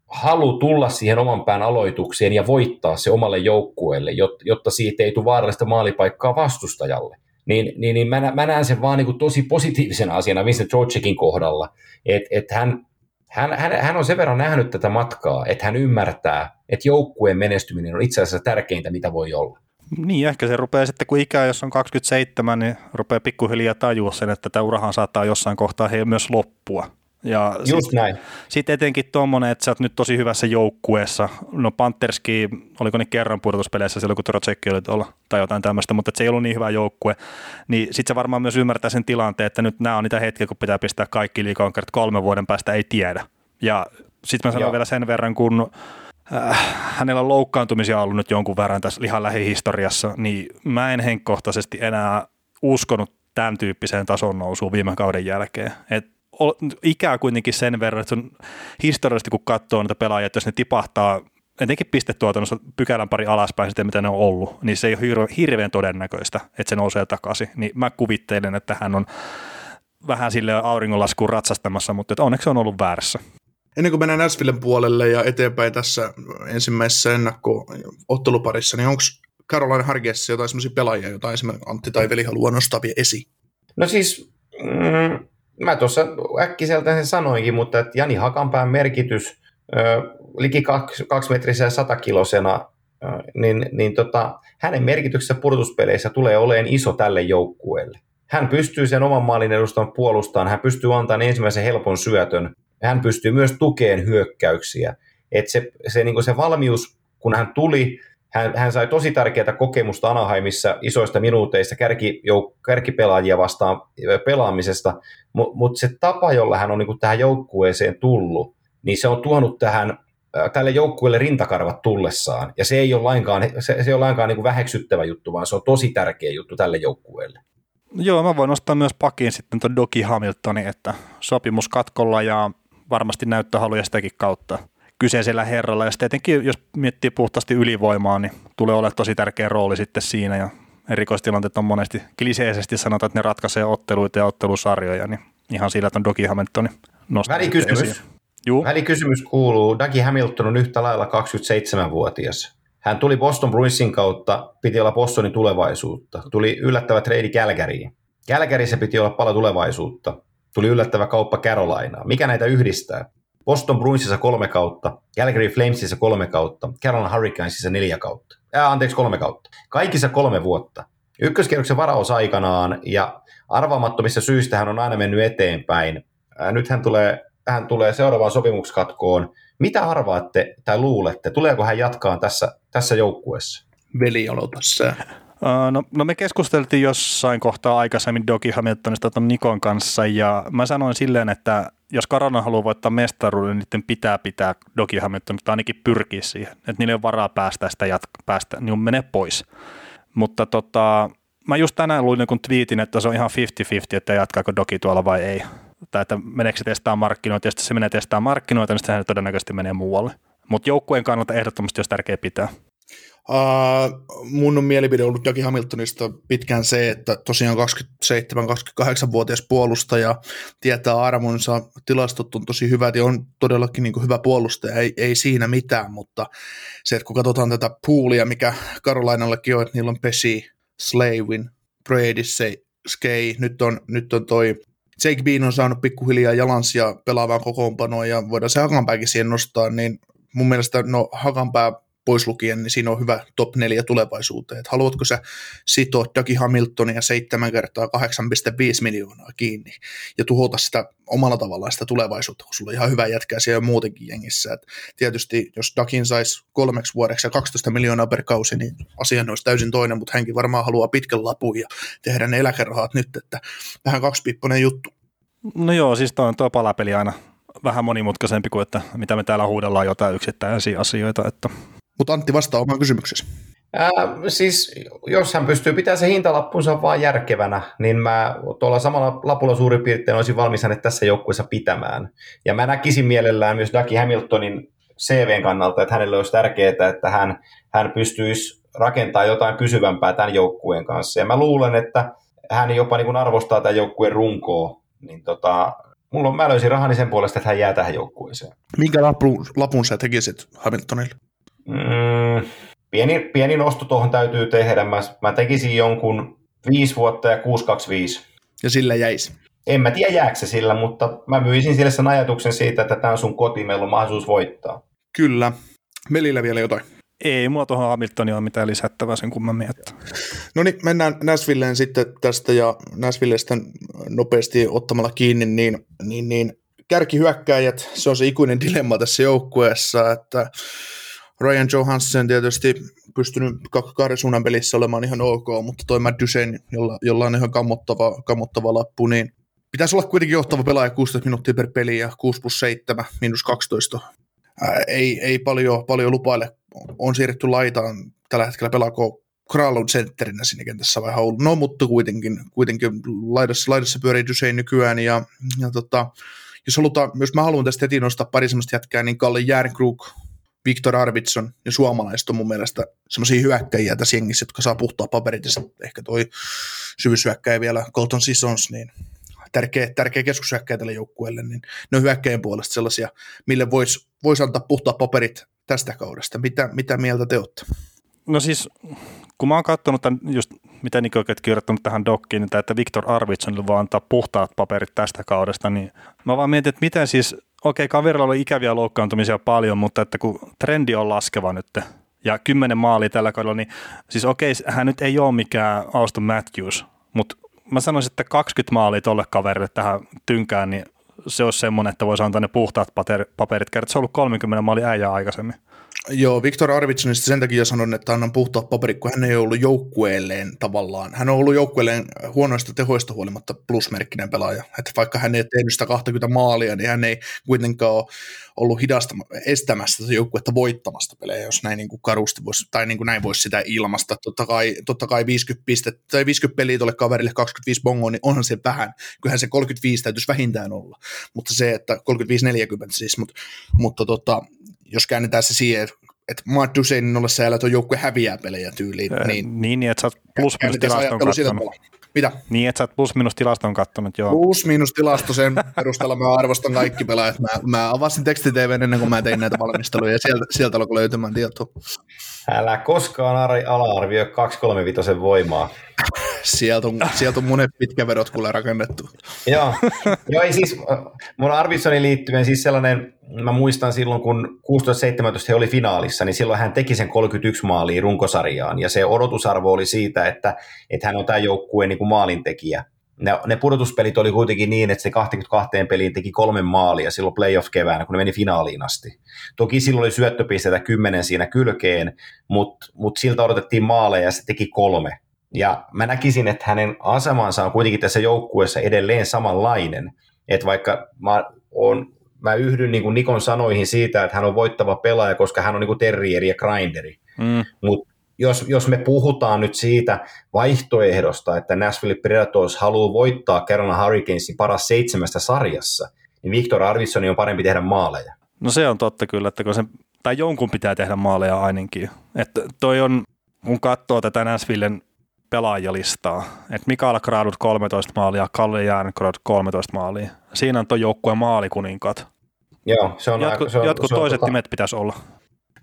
halu tulla siihen oman pään aloitukseen ja voittaa se omalle joukkueelle, jotta siitä ei tule vaarallista maalipaikkaa vastustajalle. Niin, niin, niin mä, näen sen vaan niin kuin tosi positiivisena asiana Vincent Trocekin kohdalla, että et hän, hän, hän, hän on sen verran nähnyt tätä matkaa, että hän ymmärtää, että joukkueen menestyminen on itse asiassa tärkeintä, mitä voi olla. Niin, ehkä se rupeaa sitten, kun ikää, jos on 27, niin rupeaa pikkuhiljaa tajua sen, että tämä urahan saattaa jossain kohtaa he myös loppua. Ja Just sit, näin. Sitten etenkin tuommoinen, että sä oot nyt tosi hyvässä joukkueessa. No Pantherski, oliko ne kerran pudotuspeleissä silloin, kun Trocekki oli tuolla tai jotain tämmöistä, mutta se ei ollut niin hyvä joukkue. Niin sitten se varmaan myös ymmärtää sen tilanteen, että nyt nämä on niitä hetkiä, kun pitää pistää kaikki liikaa, kolme vuoden päästä ei tiedä. Ja sitten mä sanon Joo. vielä sen verran, kun äh, hänellä on loukkaantumisia ollut nyt jonkun verran tässä ihan lähihistoriassa, niin mä en henkkohtaisesti enää uskonut tämän tyyppiseen tason nousuun viime kauden jälkeen. Et ikää kuitenkin sen verran, että on historiallisesti kun katsoo niitä pelaajia, että jos ne tipahtaa etenkin pistetuotannossa pykälän pari alaspäin sitten, mitä ne on ollut, niin se ei ole hirveän todennäköistä, että se nousee takaisin. Niin mä kuvittelen, että hän on vähän sille auringonlaskuun ratsastamassa, mutta onneksi on ollut väärässä. Ennen kuin mennään Nashvillen puolelle ja eteenpäin tässä ensimmäisessä ennakko-otteluparissa, niin onko Carolina Hargessa jotain sellaisia pelaajia, joita esimerkiksi Antti tai Veli haluaa nostaa vielä esiin? No siis mm, mä tuossa äkkiseltä sen sanoinkin, mutta että Jani Hakanpään merkitys ö, liki kaksi, kaksi metrissä sata kilosena, ö, niin, niin tota, hänen merkityksensä pudotuspeleissä tulee olemaan iso tälle joukkueelle. Hän pystyy sen oman maalin edustan puolustamaan, hän pystyy antamaan ensimmäisen helpon syötön, hän pystyy myös tukeen hyökkäyksiä. Et se, se, niin se valmius, kun hän tuli, hän, hän sai tosi tärkeää kokemusta Anaheimissa isoista minuuteista kärki, jouk, kärkipelaajia vastaan pelaamisesta, mutta mut se tapa, jolla hän on niin tähän joukkueeseen tullut, niin se on tuonut tähän tälle joukkueelle rintakarvat tullessaan, ja se ei ole lainkaan, se, se ei ole lainkaan niin väheksyttävä juttu, vaan se on tosi tärkeä juttu tälle joukkueelle. Joo, mä voin nostaa myös pakin sitten tuon Doki Hamiltonin, että sopimus katkolla ja varmasti näyttöhaluja sitäkin kautta kyseisellä herralla. Ja sitten etenkin, jos miettii puhtaasti ylivoimaa, niin tulee olemaan tosi tärkeä rooli sitten siinä. Ja erikoistilanteet on monesti kliseisesti sanotaan, että ne ratkaisee otteluita ja ottelusarjoja, niin ihan sillä on Doki Hamiltonin nostaa Välikysymys. Juu. Välikysymys kuuluu, Dougie Hamilton on yhtä lailla 27-vuotias. Hän tuli Boston Bruinsin kautta, piti olla Bostonin tulevaisuutta. Tuli yllättävä trade Calgaryin. Calgaryssä piti olla paljon tulevaisuutta. Tuli yllättävä kauppa Carolinaa. Mikä näitä yhdistää? Boston Bruinsissa kolme kautta, Calgary Flamesissa kolme kautta, Carolina Hurricanesissa neljä kautta. Ää, anteeksi, kolme kautta. Kaikissa kolme vuotta. Ykköskierroksen varaus aikanaan ja arvaamattomissa syistä hän on aina mennyt eteenpäin. Ää, nyt hän tulee, hän tulee seuraavaan sopimukskatkoon. Mitä arvaatte tai luulette, tuleeko hän jatkaa tässä, tässä joukkueessa? Veli, aloita sä. No, no me keskusteltiin jossain kohtaa aikaisemmin Doki Hamiltonista ton Nikon kanssa ja mä sanoin silleen, että jos Karona haluaa voittaa mestaruuden, niin niiden pitää pitää Doki Hamilton, mutta ainakin pyrkiä siihen, että niillä ei ole varaa päästä sitä jatka, päästä, niin menee pois. Mutta tota, mä just tänään luin jonkun twiitin, että se on ihan 50-50, että jatkaako Doki tuolla vai ei. Tai että meneekö se testaa markkinoita, ja sitten se menee testaa markkinoita, niin sitten se todennäköisesti menee muualle. Mutta joukkueen kannalta ehdottomasti olisi tärkeää pitää. Uh, mun on mielipide ollut Jaki Hamiltonista pitkään se, että tosiaan 27-28-vuotias puolustaja tietää armonsa, tilastot on tosi hyvät ja on todellakin niin hyvä puolustaja, ei, ei siinä mitään, mutta se, että kun katsotaan tätä poolia, mikä Karolainallakin on, että niillä on Pesi, Slavin, Brady, Skei, nyt on, nyt on toi Jake Bean on saanut pikkuhiljaa jalansia pelaavaan kokoonpanoon ja voidaan se Hakanpääkin siihen nostaa, niin mun mielestä no Hakanpää pois lukien, niin siinä on hyvä top 4 tulevaisuuteen. Et haluatko sä sitoa Dougie Hamiltonia seitsemän kertaa 8,5 miljoonaa kiinni ja tuhota sitä omalla tavallaan sitä tulevaisuutta, kun sulla on ihan hyvä jätkää siellä muutenkin jengissä. Et tietysti jos Dakin saisi kolmeksi vuodeksi ja 12 miljoonaa per kausi, niin asia olisi täysin toinen, mutta hänkin varmaan haluaa pitkän lapun ja tehdä ne eläkerahat nyt, että vähän kaksipipponen juttu. No joo, siis toi on tuo palapeli aina vähän monimutkaisempi kuin, että mitä me täällä huudellaan jotain yksittäisiä asioita, että mutta Antti vastaa omaan kysymyksesi. Ää, siis jos hän pystyy pitämään se hintalappunsa vaan järkevänä, niin mä tuolla samalla lapulla suurin piirtein olisin valmis hänet tässä joukkueessa pitämään. Ja mä näkisin mielellään myös Dougie Hamiltonin CVn kannalta, että hänelle olisi tärkeää, että hän, hän pystyisi rakentamaan jotain pysyvämpää tämän joukkueen kanssa. Ja mä luulen, että hän jopa niin kuin arvostaa tämän joukkueen runkoa. Niin tota, mulla on, mä löysin rahani sen puolesta, että hän jää tähän joukkueeseen. Minkä lapun, lapun sä tekisit Hamiltonille? Mm, pieni, pieni nosto tuohon täytyy tehdä. Mä, mä tekisin jonkun 5 vuotta ja 625. Ja sillä jäisi. En mä tiedä jääkö se sillä, mutta mä myisin sille sen ajatuksen siitä, että tämä on sun koti, meillä on mahdollisuus voittaa. Kyllä. Melillä vielä jotain. Ei mulla tuohon Hamiltonia ole mitään lisättävää sen kummemmin. Että. No niin, mennään Näsvilleen sitten tästä ja Näsvillestä nopeasti ottamalla kiinni, niin, niin, niin kärkihyökkäjät, se on se ikuinen dilemma tässä joukkueessa, että Ryan Johansson tietysti pystynyt kahden suunnan pelissä olemaan ihan ok, mutta toi Matt Duchesne, jolla, jolla on ihan kammottava, kammottava lappu, niin pitäisi olla kuitenkin johtava pelaaja 16 minuuttia per peli ja 6 plus 7, minus 12. Ää, ei, ei paljon, paljon lupaile. On siirretty laitaan tällä hetkellä pelaako Kralun sentterinä siinä kentässä vai ollut. No, mutta kuitenkin, kuitenkin laidassa, laidassa pyörii Duchesne nykyään ja, ja tota, jos halutaan, jos mä haluan tästä heti nostaa pari semmoista jätkää, niin Kalle Järnkrug Viktor Arvidsson ja suomalaiset on mun mielestä semmoisia hyökkäjiä tässä jengissä, jotka saa puhtaa paperit ja ehkä toi syvyyshyökkäjä vielä Colton Sissons, niin tärkeä, tärkeä keskushyökkäjä tälle joukkueelle, niin ne on hyökkäjien puolesta sellaisia, mille voisi vois antaa puhtaa paperit tästä kaudesta. Mitä, mitä mieltä te olette? No siis, kun mä oon katsonut tämän, just mitä Niko kirjoittanut tähän dokkiin, niin että Viktor Arvidssonille voi antaa puhtaat paperit tästä kaudesta, niin mä vaan mietin, että miten siis okei, okay, kaverilla oli ikäviä loukkaantumisia paljon, mutta että kun trendi on laskeva nyt ja kymmenen maali tällä kaudella, niin siis okei, okay, hän nyt ei ole mikään Auston Matthews, mutta mä sanoisin, että 20 maalia tolle kaverille tähän tynkään, niin se olisi semmoinen, että voisi antaa ne puhtaat paperit, kertaa se on ollut 30 maali äijää aikaisemmin. Joo, Viktor Arvitsonista sen takia sanon, että annan puhtaat paperit, kun hän ei ollut joukkueelleen tavallaan. Hän on ollut joukkueelleen huonoista tehoista huolimatta plusmerkkinen pelaaja. Että vaikka hän ei tehnyt sitä 20 maalia, niin hän ei kuitenkaan ole ollut hidasta, estämässä sitä joukkuetta voittamasta pelejä, jos näin niin kuin karusti voisi, tai niin kuin näin voisi sitä ilmasta. Totta kai, totta kai 50, pistet, tai 50 peliä tuolle kaverille 25 bongoa, niin onhan se vähän. Kyllähän se 35 täytyisi vähintään olla. Mutta se, että 35-40 siis, mutta, mutta tota, jos käännetään se siihen, että Matt Duseinin ollessa siellä tuo joukkue häviää pelejä tyyliin. Niin, niin, niin että sä oot plus-minus tilaston katsonut. Mitä? Niin, että sä oot plus-minus tilaston kattonut, joo. Plus-minus tilasto, sen perusteella mä arvostan kaikki pelaajat. Mä, mä avasin tekstitv ennen kuin mä tein näitä valmisteluja ja sieltä, sieltä alkoi löytymään tietoa. Älä koskaan ala-arvioi 235 voimaa. sieltä, on, sieltä on monet pitkävedot kuule rakennettu. Joo, Joo ei siis, mun Arvidssonin liittyen siis sellainen, mä muistan silloin kun 16-17 he oli finaalissa, niin silloin hän teki sen 31 maalia runkosarjaan, ja se odotusarvo oli siitä, että, että hän on tämä joukkueen niin kuin maalintekijä. Ne, ne pudotuspelit oli kuitenkin niin, että se 22 peliin teki kolme maalia silloin playoff-keväänä, kun ne meni finaaliin asti. Toki silloin oli syöttöpisteitä kymmenen siinä kylkeen, mutta mut siltä odotettiin maaleja ja se teki kolme. Ja mä näkisin, että hänen asemansa on kuitenkin tässä joukkueessa edelleen samanlainen. Että vaikka mä, on, mä yhdyn niin kuin Nikon sanoihin siitä, että hän on voittava pelaaja, koska hän on niin kuin terrieri ja grinderi. Mm. Mutta jos, jos me puhutaan nyt siitä vaihtoehdosta, että Nashville Predators haluaa voittaa Carolina Hurricanesin paras seitsemästä sarjassa, niin Victor Arvidsson on parempi tehdä maaleja. No se on totta kyllä, että kun se, tai jonkun pitää tehdä maaleja ainakin. Että toi on, kun katsoo tätä Nashvillen pelaajalistaa. Et Mikael Gradut 13 maalia, Kalle Järnkrod 13 maalia. Siinä on tuo joukkueen maalikuninkat. Joo, se on Jotku, se on, jotkut se on, toiset tota... nimet pitäisi olla.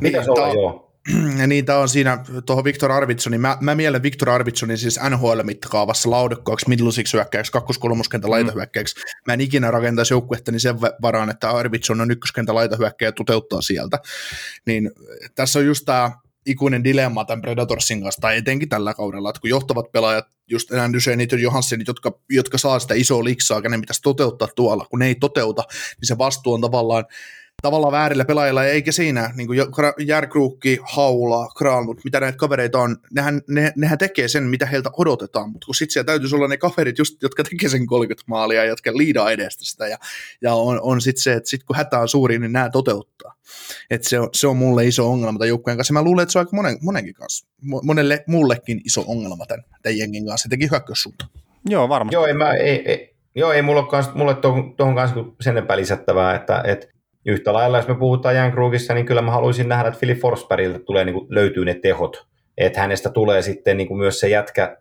Pitäisi olla, joo. niin tämä on siinä tuohon Viktor Arvidssonin, mä, mä mielen Viktor Arvidssonin siis NHL-mittakaavassa laudekkaaksi middlusiksi hyökkäyksi, kakkoskolmoskentän laitahyökkäyksi. Mä en ikinä rakentaisi joukkuettani sen varaan, että Arvidsson on ykköskentän laitahyökkäjä ja toteuttaa sieltä. Niin tässä on just tämä ikuinen dilemma tämän Predatorsin kanssa, tai etenkin tällä kaudella, että kun johtavat pelaajat, just enää Dysenit ja Johanssenit, jotka, jotka saa sitä isoa liksaa, kenen pitäisi toteuttaa tuolla, kun ne ei toteuta, niin se vastuu on tavallaan tavallaan väärillä pelaajilla, eikä siinä, niin kuin Järkruukki, Haula, Kralnut, mitä näitä kavereita on, nehän, ne, nehän tekee sen, mitä heiltä odotetaan, mutta kun sitten siellä täytyisi olla ne kaverit, just, jotka tekee sen 30 maalia, jotka liidaa edestä sitä, ja, ja on, on sitten se, että sit kun hätä on suuri, niin nämä toteuttaa. Et se, on, se on mulle iso ongelma tämän joukkueen kanssa. Mä luulen, että se on aika monen, monenkin kanssa, monelle mullekin iso ongelma tämän, tämän jengin kanssa, etenkin hyökkäyssuuntaan. Joo, varmasti. Joo, ei, mä, ei, ei, joo, ei mulla ole, mulle tuohon, tuohon kanssa sen enempää lisättävää, että, että yhtä lailla, jos me puhutaan Jan Krugissa, niin kyllä mä haluaisin nähdä, että Philip Forsbergilta tulee, niin kuin, löytyy ne tehot, että hänestä tulee sitten niin kuin myös se jätkä,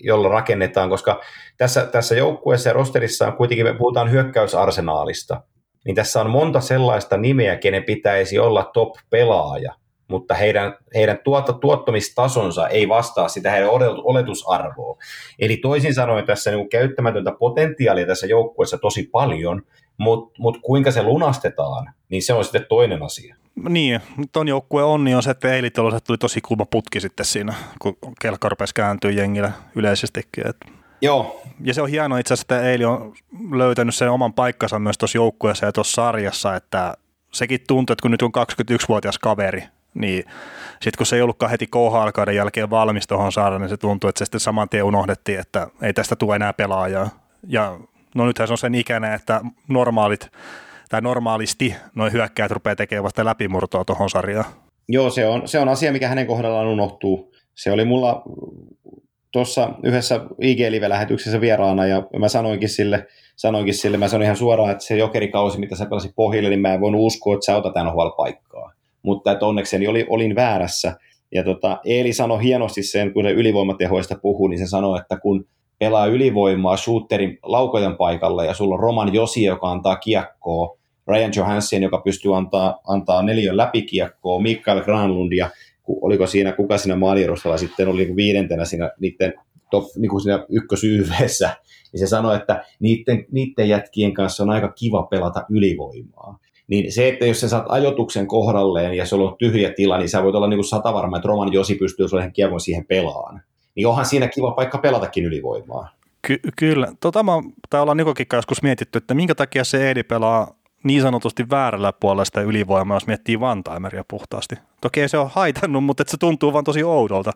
jolla rakennetaan, koska tässä, tässä joukkueessa ja rosterissa on kuitenkin, me puhutaan hyökkäysarsenaalista, niin tässä on monta sellaista nimeä, kenen pitäisi olla top-pelaaja, mutta heidän, heidän tuotta, tuottomistasonsa ei vastaa sitä heidän oletusarvoa. Eli toisin sanoen tässä niin käyttämätöntä potentiaalia tässä joukkueessa tosi paljon, mutta mut kuinka se lunastetaan, niin se on sitten toinen asia. Niin, tuon joukkueen onni on se, että eilittelussa tuli tosi kulma putki sitten siinä, kun kelkka rupesi kääntyä jengillä yleisestikin. Et. Joo. Ja se on hienoa itse asiassa, että Eili on löytänyt sen oman paikkansa myös tuossa joukkueessa ja tuossa sarjassa, että sekin tuntuu, että kun nyt on 21-vuotias kaveri, niin sitten kun se ei ollutkaan heti KHL-kauden jälkeen valmis tuohon saada, niin se tuntuu, että se sitten saman tien unohdettiin, että ei tästä tule enää pelaajaa. Ja no nythän se on sen ikäinen, että normaalit tai normaalisti noin hyökkäät rupeaa tekemään vasta läpimurtoa tuohon sarjaan. Joo, se on, se on asia, mikä hänen kohdallaan unohtuu. Se oli mulla tuossa yhdessä IG-live-lähetyksessä vieraana, ja mä sanoinkin sille, sanoinkin sille, mä sanoin ihan suoraan, että se jokerikausi, mitä sä pelasit pohjille, niin mä en voinut uskoa, että sä otat NHL-paikkaa. Mutta että onnekseni oli, olin väärässä. Ja tota, Eeli sanoi hienosti sen, kun se ylivoimatehoista puhuu, niin se sanoi, että kun pelaa ylivoimaa shooterin laukojen paikalle ja sulla on Roman Josi, joka antaa kiekkoa, Ryan Johansson, joka pystyy antaa, antaa neljön läpikiekkoa, Mikael Granlund ja oliko siinä, kuka siinä maaliedustalla sitten oli niin viidentenä siinä niiden top, niin kuin siinä ykkösyyveessä, niin se sanoi, että niiden, niiden jätkien kanssa on aika kiva pelata ylivoimaa. Niin se, että jos sä saat ajotuksen kohdalleen ja sulla on tyhjä tila, niin sä voit olla niin satavarma, että Roman Josi pystyy sulle kiekon siihen pelaan niin onhan siinä kiva paikka pelatakin ylivoimaa. Ky- kyllä. Tota mä, tai ollaan Nikokin joskus mietitty, että minkä takia se Eedi pelaa niin sanotusti väärällä puolella sitä ylivoimaa, jos miettii vantaimeria puhtaasti. Toki ei se ole haitannut, mutta se tuntuu vaan tosi oudolta.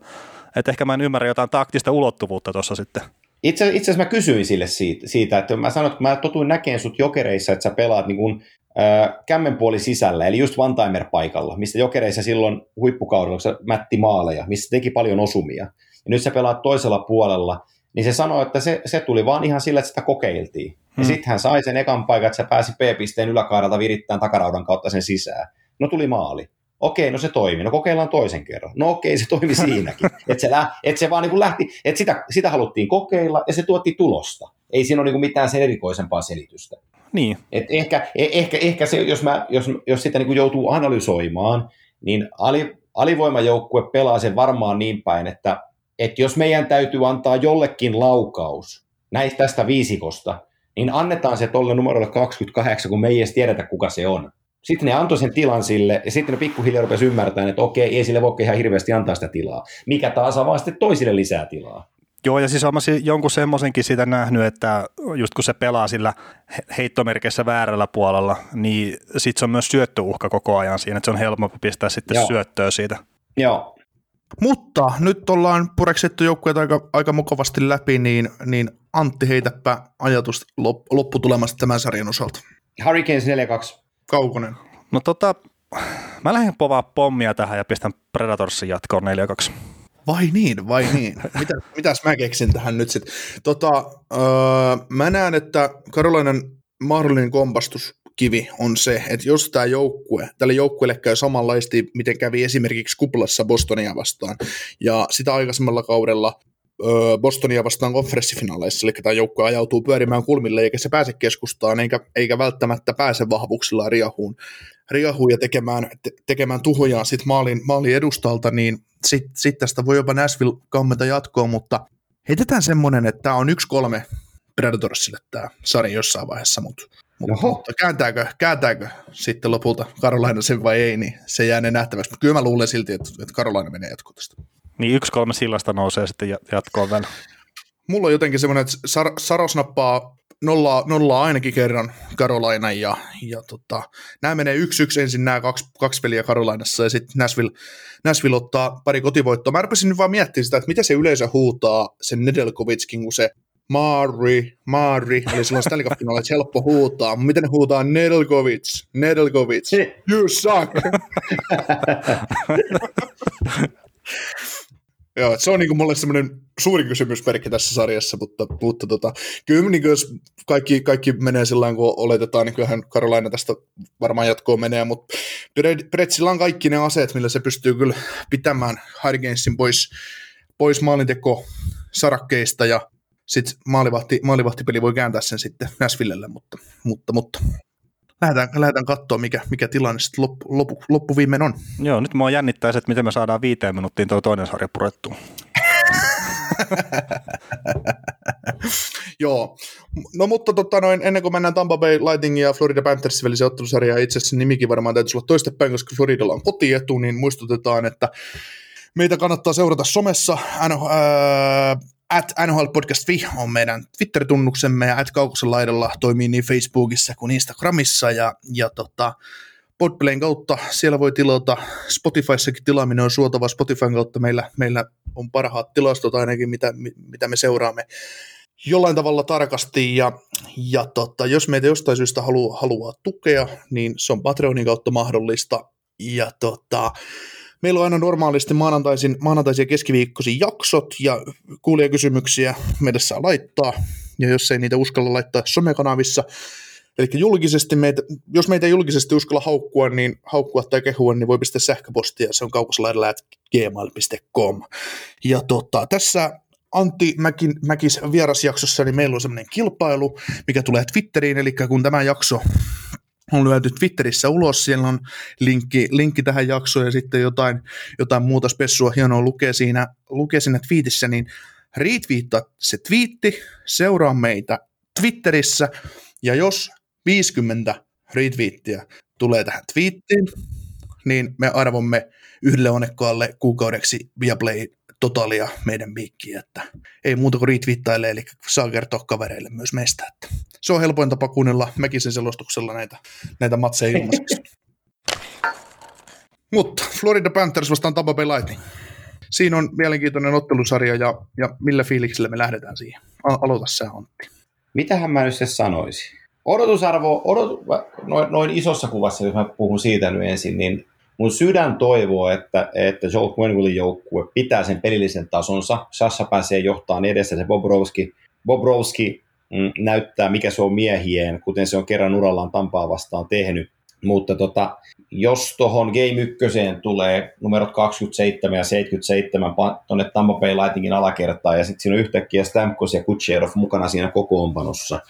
Että ehkä mä en ymmärrä jotain taktista ulottuvuutta tuossa sitten. Itse, itse asiassa mä kysyin sille siitä, siitä, että mä sanoin, että mä totuin näkeen sut jokereissa, että sä pelaat niin kuin, äh, kämmenpuoli sisällä, eli just one paikalla, mistä jokereissa silloin huippukaudella, kun sä mätti maaleja, missä teki paljon osumia. Ja nyt sä pelaat toisella puolella, niin se sanoi, että se, se tuli vaan ihan sillä, että sitä kokeiltiin. Hmm. Ja sitten hän sai sen ekan paikan, että se pääsi P-pisteen yläkaaralta virittämään takaraudan kautta sen sisään. No tuli maali. Okei, no se toimi. No kokeillaan toisen kerran. No okei, se toimi siinäkin. että se, lä- et se vaan niin lähti, että sitä, sitä haluttiin kokeilla ja se tuotti tulosta. Ei siinä ole niin mitään sen erikoisempaa selitystä. Niin. Et ehkä, e- ehkä, ehkä se, jos, mä, jos, jos sitä niin joutuu analysoimaan, niin ali, alivoimajoukkue pelaa sen varmaan niin päin, että, että jos meidän täytyy antaa jollekin laukaus näistä tästä viisikosta, niin annetaan se tolle numerolle 28, kun me ei edes tiedetä, kuka se on. Sitten ne antoi sen tilan sille, ja sitten ne pikkuhiljaa rupesi ymmärtämään, että okei, ei sille voi ihan hirveästi antaa sitä tilaa. Mikä taas avaa sitten toisille lisää tilaa. Joo, ja siis olen jonkun semmoisenkin sitä nähnyt, että just kun se pelaa sillä heittomerkissä väärällä puolella, niin sitten se on myös syöttöuhka koko ajan siinä, että se on helpompi pistää sitten Joo. syöttöä siitä. Joo. Mutta nyt ollaan pureksettu joukkueet aika, aika mukavasti läpi, niin, niin Antti heitäpä ajatus lopputulemasta tämän sarjan osalta. Hurricanes 4-2. Kaukonen. No tota, mä lähden povaa pommia tähän ja pistän Predatorsin jatkoon 4-2. Vai niin, vai niin. Mitä, mitäs mä keksin tähän nyt sitten? Tota, öö, mä näen, että Karolainen mahdollinen kompastuskivi on se, että jos tämä joukkue, tälle joukkueelle käy samanlaisesti, miten kävi esimerkiksi kuplassa Bostonia vastaan, ja sitä aikaisemmalla kaudella Bostonia vastaan konferenssifinaaleissa, eli tämä joukkue ajautuu pyörimään kulmille, eikä se pääse keskustaan, eikä, eikä välttämättä pääse vahvuuksilla riahuun, riahuun ja tekemään, te, tekemään tuhojaan sit maalin, maalin edustalta, niin sitten sit tästä voi jopa Nashville kammeta jatkoa, mutta heitetään semmoinen, että tämä on yksi kolme Predatorsille tämä sarja jossain vaiheessa, mutta, mutta kääntääkö, kääntääkö sitten lopulta Karolaina sen vai ei, niin se jää ne nähtäväksi. Mutta kyllä mä luulen silti, että, että Karolaina menee jatkoon tästä. Niin yksi kolme sillasta nousee sitten jatkoon vielä. Mulla on jotenkin semmoinen, että Sar- Saros nappaa nollaa, nollaa ainakin kerran Karolaina ja, ja tota, nämä menee yksi yksi ensin nämä kaksi, kaksi peliä Karolainassa ja sitten Nashville, Nashville ottaa pari kotivoittoa. Mä rupesin nyt vaan miettimään sitä, että mitä se yleisö huutaa sen Nedelkovitskin, kun se Mari, Mari, eli silloin Stanley Cup että helppo huutaa. Miten ne huutaa Nedelkovits, Nedelkovits, you suck. Joo, se on niin kuin mulle semmoinen suuri kysymysmerkki tässä sarjassa, mutta, mutta tota, kyllä niin jos kaikki, kaikki menee sillä kun oletetaan, niin kyllähän Karolaina tästä varmaan jatkoon menee, mutta Pretsillä on kaikki ne aseet, millä se pystyy kyllä pitämään Hurricanesin pois, pois maalinteko sarakkeista ja sitten maalivahti, maalivahtipeli voi kääntää sen sitten Näsvillelle, mutta, mutta, mutta lähdetään, lähdetään katsoa, mikä, mikä tilanne sitten loppu, loppu, loppuviimein on. Joo, nyt mua jännittää se, että miten me saadaan viiteen minuuttiin tuo toinen sarja purettua. Joo, no mutta tota noin, ennen kuin mennään Tampa Bay Lightning ja Florida Panthers väliseen ottelusarjaan, itse asiassa nimikin varmaan täytyisi olla toistepäin, koska Floridalla on kotietu, niin muistutetaan, että meitä kannattaa seurata somessa, at NHL Podcast Vi on meidän Twitter-tunnuksemme ja at Kaukosen laidalla toimii niin Facebookissa kuin Instagramissa ja, ja tota, Podplayn kautta siellä voi tilata, Spotifyssakin tilaaminen on suotava Spotifyn kautta, meillä, meillä on parhaat tilastot ainakin, mitä, mitä me seuraamme jollain tavalla tarkasti. Ja, ja tota, jos meitä jostain syystä haluaa, haluaa tukea, niin se on Patreonin kautta mahdollista. Ja tota, Meillä on aina normaalisti maanantaisin, maanantaisin ja keskiviikkoisin jaksot ja kuulijakysymyksiä meille saa laittaa. Ja jos ei niitä uskalla laittaa somekanavissa, Eli julkisesti meitä, jos meitä ei julkisesti uskalla haukkua, niin haukkua tai kehua, niin voi pistää sähköpostia, se on kaukoslaidalla gmail.com. Ja tota, tässä Antti Mäkin, Mäkis vierasjaksossa, niin meillä on semmoinen kilpailu, mikä tulee Twitteriin, eli kun tämä jakso on lyöty Twitterissä ulos, siellä on linkki, linkki tähän jaksoon ja sitten jotain, jotain muuta spessua hienoa lukee siinä, lukee siinä twiitissä, niin retweettaa se twiitti, seuraa meitä Twitterissä ja jos 50 retweettiä tulee tähän twiittiin, niin me arvomme yhdelle onnekkaalle kuukaudeksi Viaplay totalia meidän piikkiin, että ei muuta kuin retweettaile, eli saa kertoa kavereille myös meistä. Että se on helpoin tapa kuunnella Mäkisen selostuksella näitä, näitä matseja ilmaiseksi. Mutta Florida Panthers vastaan Tampa Bay Lightning. Siinä on mielenkiintoinen ottelusarja ja, ja millä fiiliksellä me lähdetään siihen. Aloita sä Antti. Mitähän mä nyt se sanoisin? Odotusarvo, odot, noin, noin isossa kuvassa, jos mä puhun siitä nyt ensin, niin mun sydän toivoo, että, että Joel Quenvillin joukkue pitää sen pelillisen tasonsa. Sassa pääsee johtamaan edessä se Bobrovski. Bobrovski mm, näyttää, mikä se on miehien, kuten se on kerran urallaan Tampaa vastaan tehnyt. Mutta tota, jos tuohon Game 1 tulee numerot 27 ja 77 tuonne Tampa Bay Lightningin alakertaan, ja sitten siinä on yhtäkkiä Stamkos ja Kutcherov mukana siinä kokoonpanossa,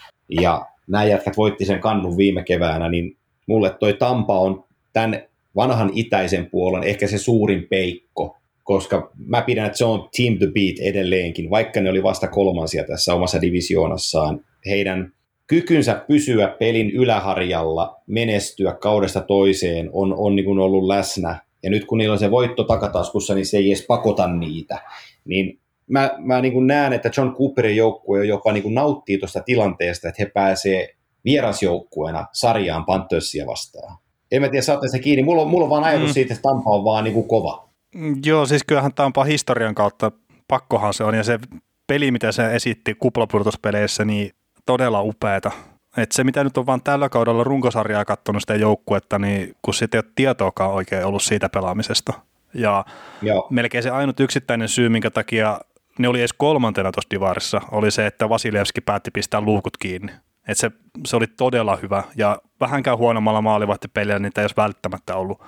ja nämä jätkät voitti sen kannun viime keväänä, niin mulle toi Tampa on tämän vanhan itäisen puolen ehkä se suurin peikko, koska mä pidän, että se on team to beat edelleenkin, vaikka ne oli vasta kolmansia tässä omassa divisioonassaan. Heidän kykynsä pysyä pelin yläharjalla, menestyä kaudesta toiseen on, on niin kuin ollut läsnä. Ja nyt kun niillä on se voitto takataskussa, niin se ei edes pakota niitä. Niin mä, mä niin kuin näen, että John Cooperin joukkue jopa niin kuin nauttii tuosta tilanteesta, että he pääsee vierasjoukkueena sarjaan Panthersia vastaan. En mä tiedä, saatte se kiinni. Mulla on, mulla on vaan ajatus mm. siitä, että Tampa on vaan niin kuin kova. Mm, joo, siis kyllähän Tampa historian kautta pakkohan se on, ja se peli, mitä se esitti kuplapudotuspeleissä, niin todella upeata. Et se, mitä nyt on vaan tällä kaudella runkosarjaa katsonut sitä joukkuetta, niin kun sitten ei ole tietoakaan oikein ollut siitä pelaamisesta. Ja Joo. melkein se ainut yksittäinen syy, minkä takia ne oli edes kolmantena tuossa divarissa, oli se, että Vasilevski päätti pistää luukut kiinni. Et se, se oli todella hyvä ja vähänkään huonommalla maalivahtipeliä niitä ei olisi välttämättä ollut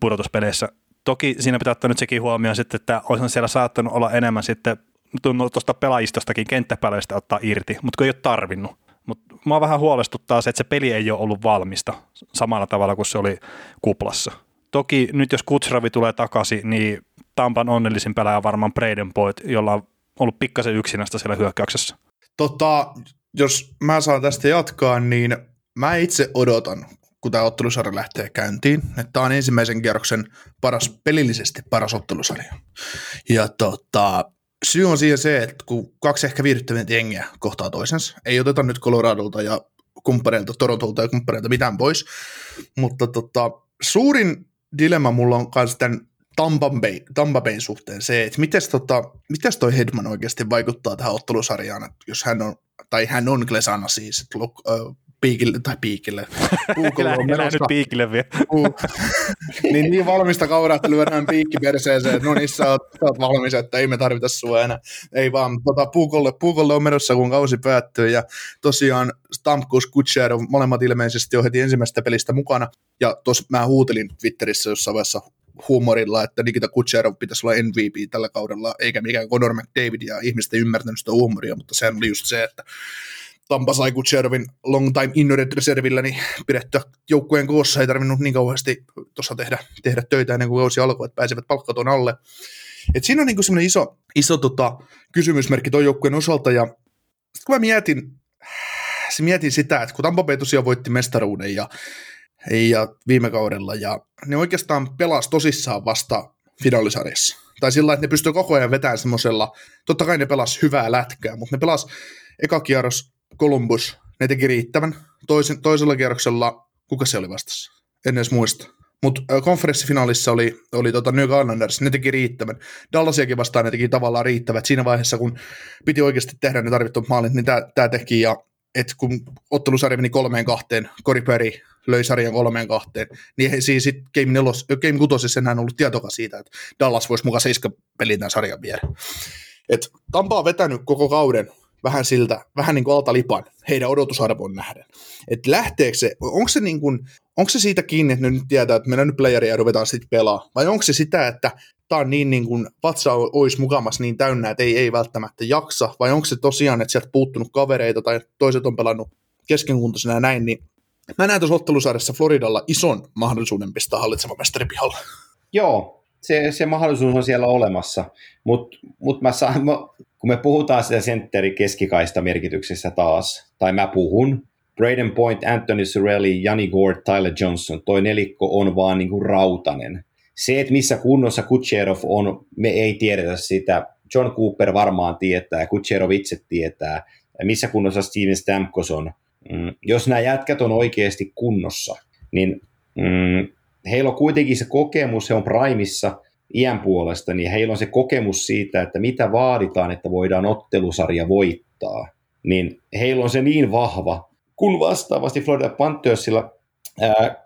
pudotuspeleissä. Toki siinä pitää ottaa nyt sekin huomioon sitten, että olisi siellä saattanut olla enemmän sitten tuosta pelaajistostakin kenttäpeleistä ottaa irti, mutta kun ei ole tarvinnut. Mutta mua vähän huolestuttaa se, että se peli ei ole ollut valmista samalla tavalla kuin se oli kuplassa. Toki nyt jos Kutsravi tulee takaisin, niin Tampan onnellisin pelaaja varmaan Braden Boyd, jolla on ollut pikkasen yksinästä siellä hyökkäyksessä. Tota, jos mä saan tästä jatkaa, niin mä itse odotan, kun tämä ottelusarja lähtee käyntiin, että tämä on ensimmäisen kierroksen paras, pelillisesti paras ottelusarja. Ja tota, syy on siihen se, että kun kaksi ehkä viihdyttävintä jengiä kohtaa toisensa, ei oteta nyt Coloradolta ja kumppaneilta, Torontolta ja kumppaneilta mitään pois, mutta tota, suurin dilemma mulla on myös tämän Tampa, Bay, Tampa Bayn suhteen se, että mites, tota, mites toi Hedman oikeasti vaikuttaa tähän ottelusarjaan, että jos hän on, tai hän on Glesana siis, että piikille, tai piikille. Puukolla on menossa. nyt piikille vielä. Niin, niin valmista kauraa, että lyödään piikki perseeseen, että no niin, sä oot, sä oot valmis, että ei me tarvita sua enää. Ei vaan, tota, puukolle, puukolle on menossa, kun kausi päättyy, ja tosiaan Stamkos, Kutcher on molemmat ilmeisesti jo heti ensimmäisestä pelistä mukana, ja tuossa mä huutelin Twitterissä jossain vaiheessa huumorilla, että Nikita Kutcherov pitäisi olla MVP tällä kaudella, eikä mikään Conor McDavid, ja ihmiset ei ymmärtänyt sitä huumoria, mutta se oli just se, että Tampa sai Kutcherovin long time injured reservillä, niin pidettyä joukkueen koossa ei tarvinnut niin kauheasti tuossa tehdä, tehdä töitä ennen kuin kausi alkoi, että pääsevät palkkaton alle. Et siinä on niin semmoinen iso, iso tota, kysymysmerkki tuon joukkueen osalta, ja kun mä mietin, mietin sitä, että kun Tampa Bay tosiaan voitti mestaruuden ja, ja viime kaudella, ja ne oikeastaan pelasi tosissaan vasta finaalisarjassa. Tai sillä että ne pystyivät koko ajan vetämään semmoisella, totta kai ne pelas hyvää lätkää, mutta ne pelas eka kierros Columbus, ne teki riittävän. Toisen, toisella kierroksella, kuka se oli vastassa? En edes muista. Mutta konferenssifinaalissa oli, oli tota New Islanders, ne teki riittävän. Dallasiakin vastaan ne teki tavallaan riittävät. Siinä vaiheessa, kun piti oikeasti tehdä ne tarvittavat maalit, niin tämä teki. Ja et kun ottelusarja meni kolmeen kahteen, Perry löi sarjan kolmeen kahteen, niin he siis sit Game, nelos, Game kutosessa enää ollut tietoka siitä, että Dallas voisi mukaan seiska pelin tämän sarjan viedä. Et Tampa on vetänyt koko kauden vähän siltä, vähän niin kuin alta lipan heidän odotusarvoon nähden. Että lähteekö se, onko se, niin kuin, onko se siitä kiinni, että ne nyt tietää, että meidän nyt playeria ruvetaan sitten pelaa, vai onko se sitä, että tämä on niin, niin kuin, vatsa olisi mukamassa niin täynnä, että ei, ei välttämättä jaksa, vai onko se tosiaan, että sieltä puuttunut kavereita tai toiset on pelannut keskenkuntoisena ja näin, niin mä näen tuossa ottelusarjassa Floridalla ison mahdollisuuden pistää hallitseva mestari. Joo, se, se mahdollisuus on siellä olemassa, mutta mut mä saan, kun me puhutaan sitä sentteri keskikaista merkityksessä taas, tai mä puhun, Braden Point, Anthony Sorelli, Jani Gord, Tyler Johnson, toi nelikko on vaan niin kuin rautanen. se, että missä kunnossa Kutcherov on, me ei tiedetä sitä. John Cooper varmaan tietää, Kutcherov itse tietää, missä kunnossa Steven Stamkos on. Mm, jos nämä jätkät on oikeasti kunnossa, niin mm, heillä on kuitenkin se kokemus, he on primissa iän puolesta, niin heillä on se kokemus siitä, että mitä vaaditaan, että voidaan ottelusarja voittaa. Niin heillä on se niin vahva, kun vastaavasti Florida Panthersilla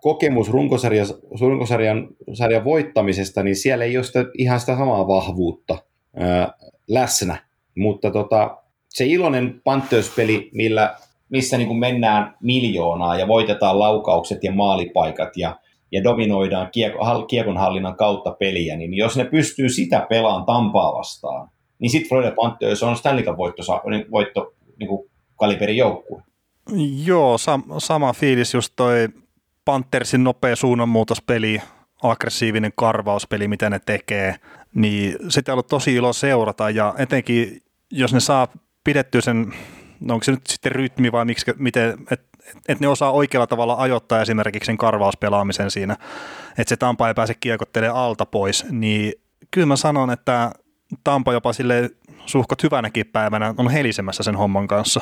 kokemus runkosarjan, runkosarjan sarjan voittamisesta, niin siellä ei ole sitä, ihan sitä samaa vahvuutta ää, läsnä. Mutta tota, se iloinen Panthers-peli, millä, missä niin kuin mennään miljoonaa ja voitetaan laukaukset ja maalipaikat ja, ja dominoidaan kiekko, kiekonhallinnan kautta peliä, niin jos ne pystyy sitä pelaan Tampaa vastaan, niin sitten Florida Panthers on Stanley Cup voitto, voitto niin kuin kaliberin joukkue. Joo, sam- sama fiilis just toi Panthersin nopea suunnanmuutospeli, aggressiivinen karvauspeli, mitä ne tekee, niin sitä on ollut tosi ilo seurata ja etenkin jos ne saa pidettyä sen, no onko se nyt sitten rytmi vai miksi, miten, että et ne osaa oikealla tavalla ajoittaa esimerkiksi sen karvauspelaamisen siinä, että se Tampa ei pääse kiekottelemaan alta pois, niin kyllä mä sanon, että Tampa jopa sille suhkot hyvänäkin päivänä on helisemässä sen homman kanssa.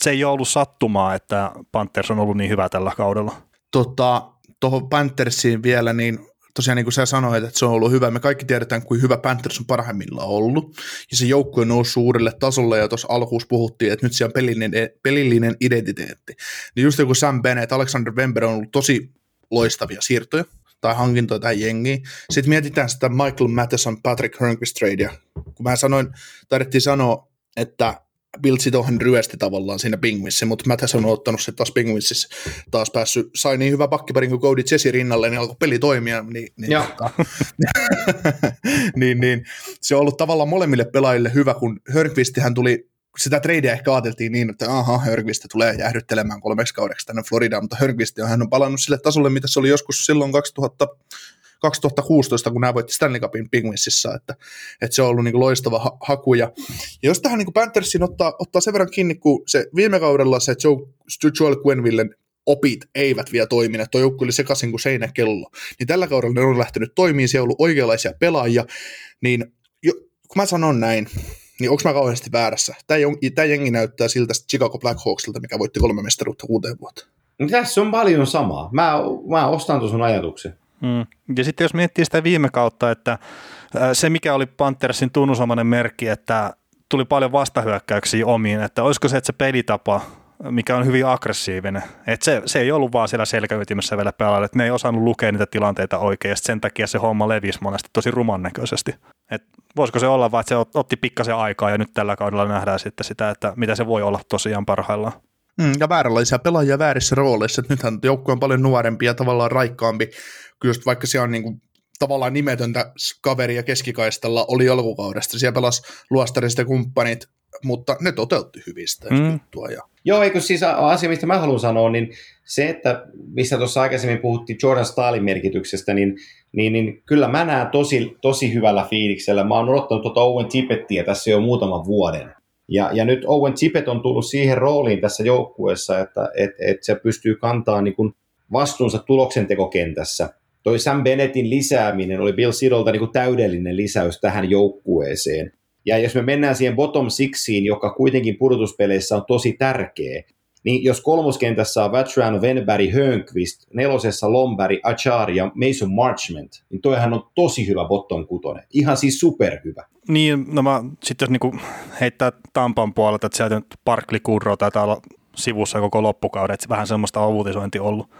Se ei ole ollut sattumaa, että Panthers on ollut niin hyvä tällä kaudella. Tota, tuohon Panthersiin vielä, niin tosiaan niin kuin sä sanoit, että se on ollut hyvä. Me kaikki tiedetään, kuin hyvä Panthers on parhaimmillaan ollut. Ja se joukkue on noussut uudelle tasolle, ja tuossa alkuus puhuttiin, että nyt siellä on pelillinen, pelillinen identiteetti. Niin just joku Sam Bennett, Alexander Wember on ollut tosi loistavia siirtoja tai hankintoja tähän jengiin. Sitten mietitään sitä Michael Matheson, Patrick Hörnqvist tradea. Kun mä sanoin, taidettiin sanoa, että Bill Sitohan ryösti tavallaan siinä Pingvissä, mutta Matheson on ottanut se taas Pingvississä taas päässyt, sai niin hyvä pakkiparin kuin Cody Jesse rinnalle, niin alkoi peli toimia, niin, niin, tota, niin, niin, se on ollut tavallaan molemmille pelaajille hyvä, kun Hörnqvistihän tuli sitä tradeä ehkä ajateltiin niin, että aha, Hörnqvist tulee jäähdyttelemään kolmeksi kaudeksi tänne Floridaan, mutta Hörnqvist hän on palannut sille tasolle, mitä se oli joskus silloin 2000, 2016, kun nämä voitti Stanley Cupin Penguinsissa, että, että se on ollut niin kuin loistava ha- haku. Ja, jos tähän niin Panthersin ottaa, ottaa sen verran kiinni, kun se viime kaudella se Joe, Joel Quenvillen opit eivät vielä toimineet, tuo joukko oli sekaisin kuin seinäkello, niin tällä kaudella ne on lähtenyt toimimaan, siellä on ollut oikeanlaisia pelaajia, niin jo, kun mä sanon näin, niin onko mä kauheasti väärässä? Tämä jengi näyttää siltä Chicago Blackhawksilta, mikä voitti kolme mestaruutta kuuteen vuotta. No, tässä on paljon samaa. Mä, mä ostan tuon sun ajatuksen. Mm. Ja sitten jos miettii sitä viime kautta, että se mikä oli Panthersin tunnusomainen merkki, että tuli paljon vastahyökkäyksiä omiin, että olisiko se, että se pelitapa, mikä on hyvin aggressiivinen, että se, se ei ollut vaan siellä selkäytimessä vielä pelaajalle, että ne ei osannut lukea niitä tilanteita oikein, ja sen takia se homma levisi monesti tosi ruman näköisesti. Et voisiko se olla vaan, että se otti pikkasen aikaa, ja nyt tällä kaudella nähdään sitten sitä, että mitä se voi olla tosiaan parhaillaan. Mm, ja vääränlaisia pelaajia väärissä rooleissa. Että nythän joukkue on paljon nuorempi ja tavallaan raikkaampi, just vaikka siellä on niin kuin, tavallaan nimetöntä kaveria keskikaistalla oli alkukaudesta. Siellä pelasi luostarista kumppanit, mutta ne toteutti hyvin sitä mm. juttua. Ja... Joo, eikö siis asia, mistä mä haluan sanoa, niin se, että mistä tuossa aikaisemmin puhuttiin Jordan Stalin merkityksestä, niin, niin, niin kyllä mä näen tosi, tosi hyvällä fiiliksellä. Mä oon odottanut tuota Owen Tippettiä tässä jo muutaman vuoden. Ja, ja nyt Owen Tippett on tullut siihen rooliin tässä joukkueessa, että et, et se pystyy kantaa niin kuin vastuunsa tuloksentekokentässä. Toi Sam Bennettin lisääminen oli Bill Sidolta niin kuin täydellinen lisäys tähän joukkueeseen. Ja jos me mennään siihen bottom sixiin, joka kuitenkin pudotuspeleissä on tosi tärkeä, niin jos kolmoskentässä on Vatrano, Venberg, Hönqvist, nelosessa Lombari, Achar ja Mason Marchment, niin toihan on tosi hyvä bottom kutonen. Ihan siis superhyvä. Niin, no mä sitten jos niinku heittää Tampan puolelta, että sieltä nyt Parkli Kurro taitaa olla sivussa koko loppukauden, että vähän semmoista uutisointi ollut,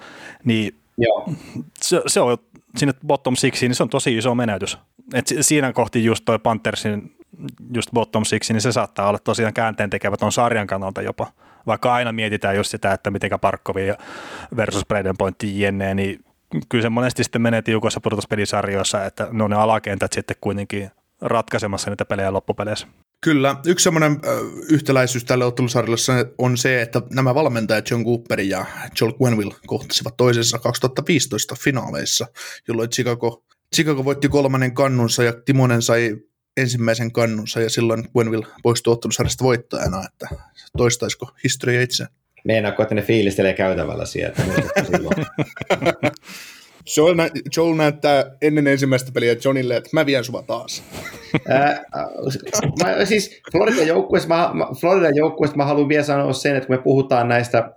niin Joo. Se, se, on sinne bottom sixiin, niin se on tosi iso menetys. Et siinä kohti just toi Panthersin just bottom six, niin se saattaa olla tosiaan käänteen tekevä tuon sarjan kannalta jopa. Vaikka aina mietitään just sitä, että miten Parkkovi versus Braden Pointti jenne, niin kyllä se monesti sitten menee tiukoissa pudotuspelisarjoissa, että ne on ne alakentät sitten kuitenkin ratkaisemassa niitä pelejä loppupeleissä. Kyllä. Yksi semmoinen yhtäläisyys tälle ottelusarjalle on se, että nämä valmentajat John Cooper ja Joel Quenville kohtasivat toisessa 2015 finaaleissa, jolloin Chicago, Chicago voitti kolmannen kannunsa ja Timonen sai ensimmäisen kannunsa ja silloin Quenville poistui ottelusarjasta voittajana, että toistaisiko historia itse? Meinaako, että ne fiilistelee käytävällä sieltä? Joel, nä- Joel näyttää ennen ensimmäistä peliä Johnille, että mä vien sua taas. Ää, mä, siis Floridan joukkueesta mä, mä, Floridan joukkueesta mä haluan vielä sanoa sen, että kun me puhutaan näistä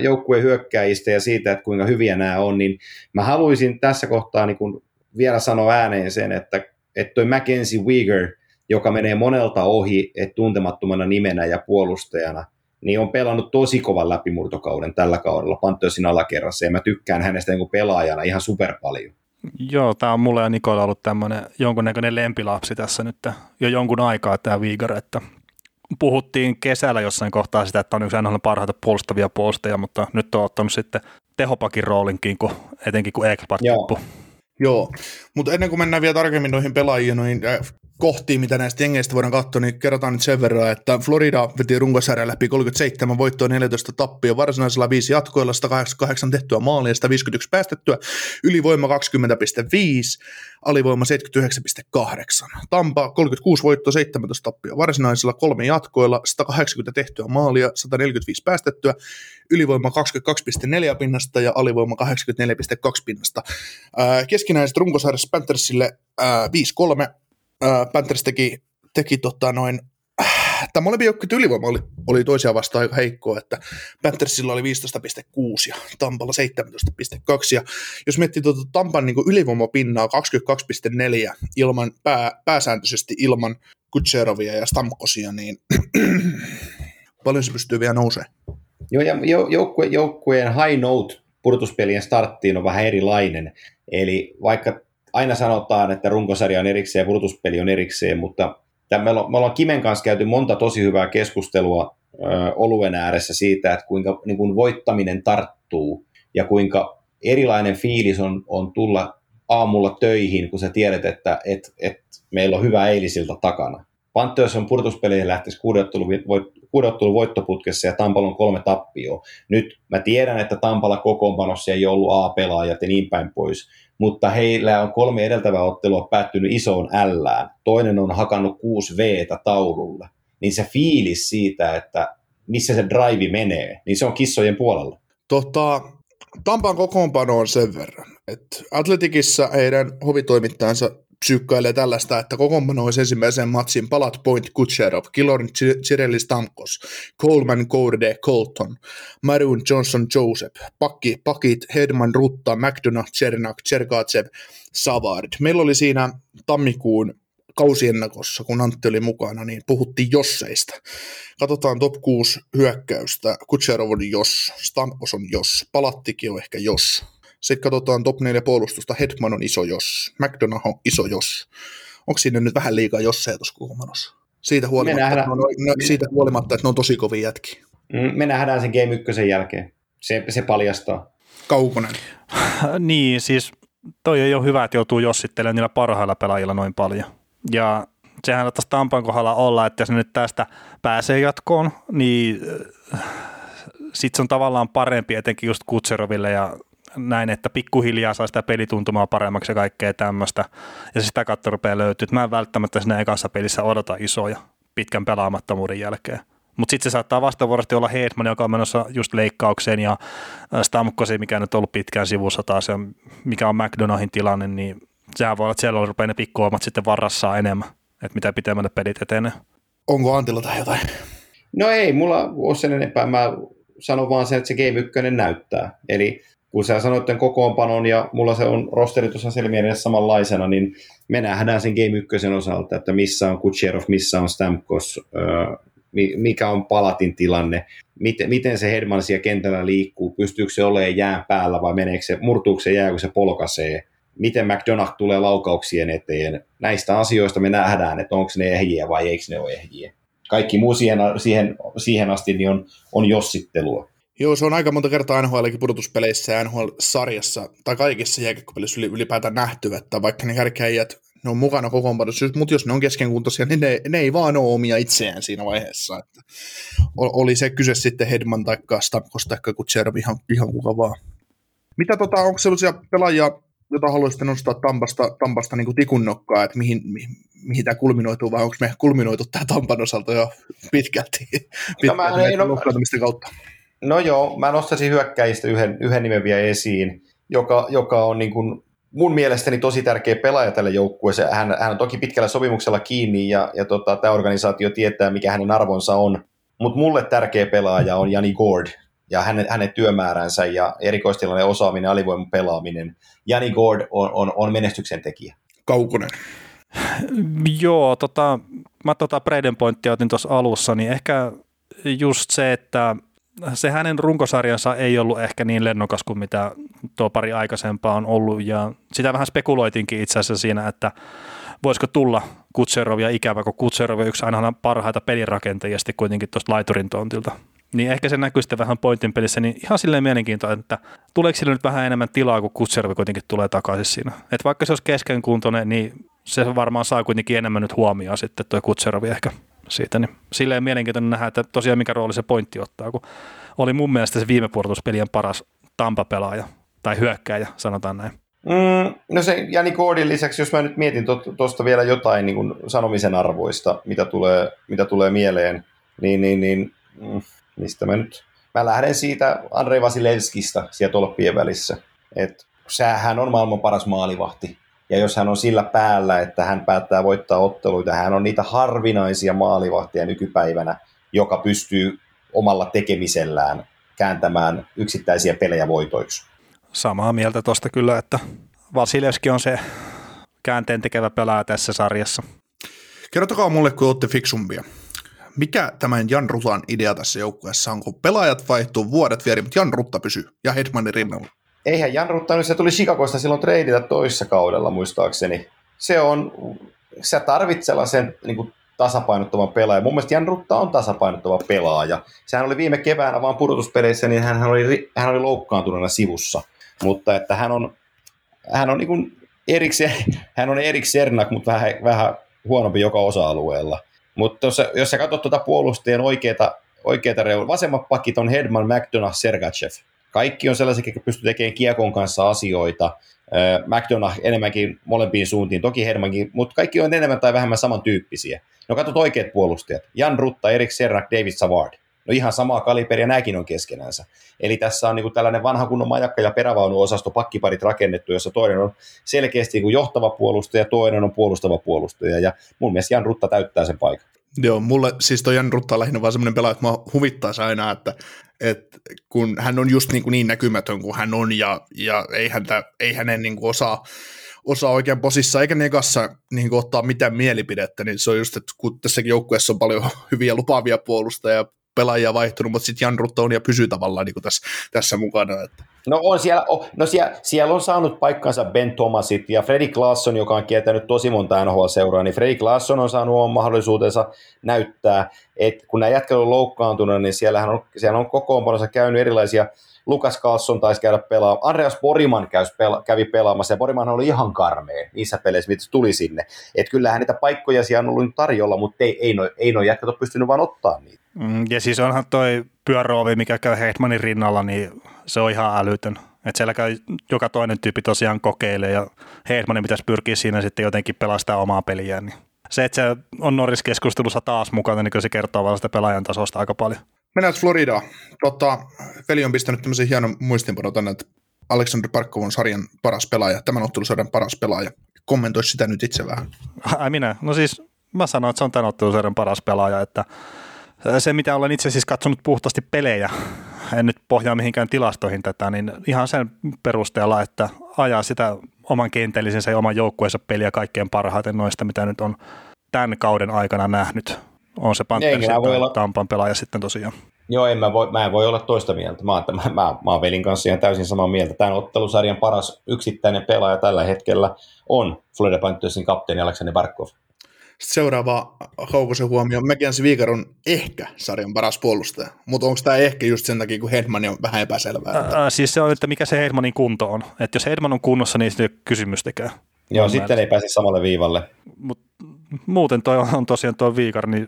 joukkueen hyökkäjistä ja siitä, että kuinka hyviä nämä on, niin mä haluaisin tässä kohtaa niin kun vielä sanoa ääneen sen, että, että toi Mackenzie Weger, joka menee monelta ohi, että tuntemattomana nimenä ja puolustajana, niin on pelannut tosi kovan läpimurtokauden tällä kaudella Panthers alakerrassa, ja mä tykkään hänestä niin pelaajana ihan super paljon. Joo, tämä on mulle ja Nikola ollut tämmöinen jonkunnäköinen lempilapsi tässä nyt jo jonkun aikaa tämä Viigar, että puhuttiin kesällä jossain kohtaa sitä, että on yksi NHL parhaita puolustavia puolustajia, mutta nyt on ottanut sitten tehopakin roolinkin, kun, etenkin kun Ekblad tippui. Joo, mutta ennen kuin mennään vielä tarkemmin noihin pelaajiin, noihin äh, kohtiin, mitä näistä jengeistä voidaan katsoa, niin kerrotaan nyt sen verran, että Florida veti runkosarjan läpi 37 voittoa, 14 tappia, varsinaisella 5 jatkoilla, 188 tehtyä maalia, 151 päästettyä, ylivoima 20,5, alivoima 79,8. Tampa 36 voittoa, 17 tappia, varsinaisella kolme jatkoilla, 180 tehtyä maalia, 145 päästettyä, ylivoima 22,4 pinnasta ja alivoima 84,2 pinnasta. Keskinäiset runkosarjassa Panthersille 5-3, Panthers teki, teki tota noin, äh, tämä molempi joukkueet ylivoima oli, oli toisiaan vastaan aika heikkoa, että Panthersilla oli 15,6 ja Tampalla 17,2 ja jos miettii tuota Tampan niin ylivoimapinnaa 22,4 ilman pää, pääsääntöisesti ilman Kutserovia ja Stamkosia, niin paljon se pystyy vielä nousemaan. Joo, ja joukkue, joukkueen high note purtuspelien starttiin on vähän erilainen. Eli vaikka aina sanotaan, että runkosarja on erikseen ja pudotuspeli on erikseen, mutta ollaan, me ollaan Kimen kanssa käyty monta tosi hyvää keskustelua ö, oluen ääressä siitä, että kuinka niin kuin voittaminen tarttuu ja kuinka erilainen fiilis on, on tulla aamulla töihin, kun sä tiedät, että et, et meillä on hyvä eilisiltä takana. Panthers on purtuspeleihin lähtisi kuudeottelun voittoputkessa ja Tampalla on kolme tappioa. Nyt mä tiedän, että Tampalla kokoonpanossa ei ollut A-pelaajat ja niin päin pois, mutta heillä on kolme edeltävää ottelua päättynyt isoon L. Toinen on hakannut 6 v taululle. Niin se fiilis siitä, että missä se drive menee, niin se on kissojen puolella. Tota, Tampan kokoonpano on sen verran, että Atletikissa heidän hovitoimittajansa psyykkailee tällaista, että kokoonpano olisi ensimmäisen matsin Palat Point Kutcherov, Kilorin Cirelli Stamkos, Coleman Corde Colton, Maroon Johnson Joseph, Pakki, Pakit, Hedman Rutta, McDonough, Chernak, Chergatsev, Savard. Meillä oli siinä tammikuun kausiennakossa, kun Antti oli mukana, niin puhuttiin josseista. Katsotaan top 6 hyökkäystä. Kutserov on jos, Stamkos on jos, Palattikin on ehkä jos. Sitten katsotaan top 4 puolustusta, Hetman on iso jos, McDonough on iso jos. Onko siinä nyt vähän liikaa josseja tuossa kokoonpanossa? Siitä huolimatta, että on, siitä huolimatta, että ne on tosi kovin jätki. Mm, me nähdään sen Game 1 jälkeen. Se, se paljastaa. Kaukonen. niin, siis toi ei ole hyvä, että joutuu jossittelemaan niillä parhailla pelaajilla noin paljon. Ja sehän taas Tampan kohdalla olla, että jos ne nyt tästä pääsee jatkoon, niin äh, sitten se on tavallaan parempi etenkin just Kutseroville ja näin, että pikkuhiljaa saa sitä pelituntumaa paremmaksi ja kaikkea tämmöistä. Ja se sitä kautta rupeaa löytyä. Mä en välttämättä siinä ekassa pelissä odota isoja pitkän pelaamattomuuden jälkeen. Mutta sitten se saattaa vastavuorosti olla Hedman, joka on menossa just leikkaukseen, ja Stamkosi, mikä nyt on ollut pitkään sivussa taas, ja mikä on McDonaldin tilanne, niin sehän voi olla, että siellä rupeaa ne pikkuomat sitten varrassaa enemmän, että mitä pitemmälle pelit etenee. Onko Antilla tai jotain? No ei, mulla ole sen enempää. Mä sanon vaan sen, että se Game 1 näyttää. Eli kun sä sanoit tämän kokoonpanon ja mulla se on rosteri tuossa selmien samanlaisena, niin me nähdään sen Game 1 osalta, että missä on Kucherov, missä on Stamkos, mikä on Palatin tilanne, miten, miten se Hedman siellä kentällä liikkuu, pystyykö se olemaan jään päällä vai meneekö se, murtuuko se jää, kun se polkaisee, miten McDonald tulee laukauksien eteen. Näistä asioista me nähdään, että onko ne ehjiä vai eikö ne ole ehjiä. Kaikki muu siihen, siihen, siihen asti niin on, on jossittelua. Joo, se on aika monta kertaa NHL pudotuspeleissä ja NHL-sarjassa tai kaikissa jääkiekkopeleissä ylipäätään nähty, että vaikka ne kärkeäjät ne on mukana kokoonpanossa, mutta jos ne on keskenkuntoisia, niin ne, ne ei vaan ole omia itseään siinä vaiheessa. Että oli se kyse sitten Hedman tai Stamkos tai Kutserov, ihan, ihan kuka vaan. Mitä tota, onko sellaisia pelaajia, jota haluaisitte nostaa Tampasta, Tampasta niin tikun nokkaa, että mihin, mihin, mihin tämä kulminoituu, vai onko me kulminoitu tämä Tampan osalta jo pitkälti, pitkälti no, mä, en, no, kautta? No joo, mä nostaisin hyökkäjistä yhden, yhden nimen vielä esiin. joka, joka on niin kuin mun mielestäni tosi tärkeä pelaaja tälle joukkueeseen. Hän, hän on toki pitkällä sopimuksella kiinni ja, ja tota, tämä organisaatio tietää, mikä hänen arvonsa on. Mutta mulle tärkeä pelaaja on Jani Gord ja hänen, hänen työmääränsä ja erikoistilanne osaaminen, alivoiman pelaaminen. Jani Gord on, on, on menestyksen tekijä. Kaukonen. Joo, tota, mä tota Braden Pointtia otin tuossa alussa, niin ehkä just se, että se hänen runkosarjansa ei ollut ehkä niin lennokas kuin mitä tuo pari aikaisempaa on ollut, ja sitä vähän spekuloitinkin itse asiassa siinä, että voisiko tulla Kutserovia ikävä, kun Kutserov on yksi aina parhaita pelirakentajia sitten kuitenkin tuosta laiturin tontilta. Niin ehkä se näkyy sitten vähän pointin pelissä, niin ihan silleen mielenkiintoista, että tuleeko sillä nyt vähän enemmän tilaa, kun Kutserov kuitenkin tulee takaisin siinä. Että vaikka se olisi keskenkuntoinen, niin se varmaan saa kuitenkin enemmän nyt huomioon sitten tuo Kutserovi ehkä siitä. Niin silleen mielenkiintoinen nähdä, että tosiaan mikä rooli se pointti ottaa, kun oli mun mielestä se viime puolustuspelien paras Tampa-pelaaja tai hyökkääjä, sanotaan näin. Mm, no se Jani Koodin lisäksi, jos mä nyt mietin tuosta vielä jotain niin kuin sanomisen arvoista, mitä tulee, mitä tulee mieleen, niin, niin, niin mm, mistä mä nyt... Mä lähden siitä Andrei Vasilevskista siellä tolppien välissä. Että hän on maailman paras maalivahti. Ja jos hän on sillä päällä, että hän päättää voittaa otteluita, hän on niitä harvinaisia maalivahtia nykypäivänä, joka pystyy omalla tekemisellään kääntämään yksittäisiä pelejä voitoiksi. Samaa mieltä tuosta kyllä, että Vasilevski on se käänteen tekevä pelaaja tässä sarjassa. Kertokaa mulle, kun olette fiksumpia. Mikä tämän Jan Rutan idea tässä joukkueessa on, kun pelaajat vaihtuu, vuodet vieri, mutta Jan Rutta pysyy ja Hedmanin rinnalla? Eihän Jan Rutta nyt, se tuli Chicagosta silloin treidillä toissa kaudella muistaakseni. Se on, sä tarvit sellaisen niin kuin tasapainottava pelaaja. Mun mielestä Jan Rutta on tasapainottava pelaaja. Sehän oli viime keväänä vaan pudotuspeleissä, niin hän oli, hän oli loukkaantuneena sivussa. Mutta että hän on, hän on, niin kuin Erik, hän on Erik Sernak, mutta vähän, vähän huonompi joka osa-alueella. Mutta jos sä katsot tuota puolustajien oikeita, oikeita reunaa, vasemmat pakit on Hedman, McDonough, Sergachev. Kaikki on sellaisia, jotka pystyy tekemään kiekon kanssa asioita. McDonough enemmänkin molempiin suuntiin, toki Hedmankin, mutta kaikki on enemmän tai vähemmän samantyyppisiä. No katsot oikeat puolustajat. Jan Rutta, Erik Sernak, David Savard. No ihan samaa kaliberia nämäkin on keskenänsä. Eli tässä on niin kuin tällainen vanha kunnon majakka- ja perävaunuosasto pakkiparit rakennettu, jossa toinen on selkeästi niin kuin johtava puolustaja, toinen on puolustava puolustaja. Ja mun mielestä Jan Rutta täyttää sen paikan. Joo, mulle siis toi Jan on lähinnä vaan semmoinen pelaaja, että mä huvittaisi aina, että, että kun hän on just niin, kuin niin näkymätön kuin hän on ja, ja ei, häntä, ei hänen niin kuin osaa osaa oikein posissa, eikä negassa niin kuin, ottaa mitään mielipidettä, niin se on just, että kun tässäkin joukkueessa on paljon hyviä lupaavia puolustajia, pelaajia vaihtunut, mutta sitten Jan Rutta ja pysyy tavallaan niin kuin tässä, tässä mukana. Että. No, on siellä, no siellä, siellä, on saanut paikkansa Ben Thomasit ja Freddy Klaasson, joka on kiertänyt tosi monta NHL-seuraa, niin Freddy Klaasson on saanut oman mahdollisuutensa näyttää, että kun nämä jätkät on loukkaantunut, niin siellähän on, siellä on kokoonpanossa käynyt erilaisia Lukas Carlson taisi käydä pelaamaan, Andreas Boriman pela- kävi pelaamassa, ja Boriman oli ihan karmea niissä peleissä, mitä tuli sinne. Että kyllähän niitä paikkoja siellä on ollut tarjolla, mutta ei, ei, no, ei no jätkät ole pystynyt vaan ottaa niitä. Mm, ja siis onhan toi pyöroovi, mikä käy Heitmanin rinnalla, niin se on ihan älytön. Että siellä käy joka toinen tyyppi tosiaan kokeilee ja Heitmanin pitäisi pyrkiä siinä sitten jotenkin pelastaa omaa peliään. Niin se, että se on Norris-keskustelussa taas mukana, niin kyllä se kertoo vaan sitä pelaajan tasosta aika paljon. Mennään Floridaan. Tota, veli on pistänyt tämmöisen hienon muistinpanon tänne, että Alexander Parkov on sarjan paras pelaaja, tämän ottelusarjan paras pelaaja. Kommentoi sitä nyt itse vähän. Ai minä? No siis mä sanoin, että se on tämän ottelusarjan paras pelaaja, että se mitä olen itse siis katsonut puhtaasti pelejä, en nyt pohjaa mihinkään tilastoihin tätä, niin ihan sen perusteella, että ajaa sitä oman kentällisensä ja oman joukkueensa peliä kaikkein parhaiten noista, mitä nyt on tämän kauden aikana nähnyt on se Panthers tai olla... Tampan pelaaja sitten tosiaan. Joo, en mä, voi, mä en voi olla toista mieltä. Mä, mä, mä, mä oon Velin kanssa ihan täysin samaa mieltä. Tämän ottelusarjan paras yksittäinen pelaaja tällä hetkellä on Florida Panthersin kapteeni Alexander Barkov. Seuraava Haukosen huomio. Mackenzie Viikar on ehkä sarjan paras puolustaja, mutta onko tämä ehkä just sen takia, kun Hedman on vähän epäselvää? Ää, siis se on, että mikä se Hedmanin kunto on. Että jos Hedman on kunnossa, niin se ei ole kysymystäkään. Joo, sitten mielestä. ei pääse samalle viivalle. Mut muuten toi on tosiaan tuo Viikar, niin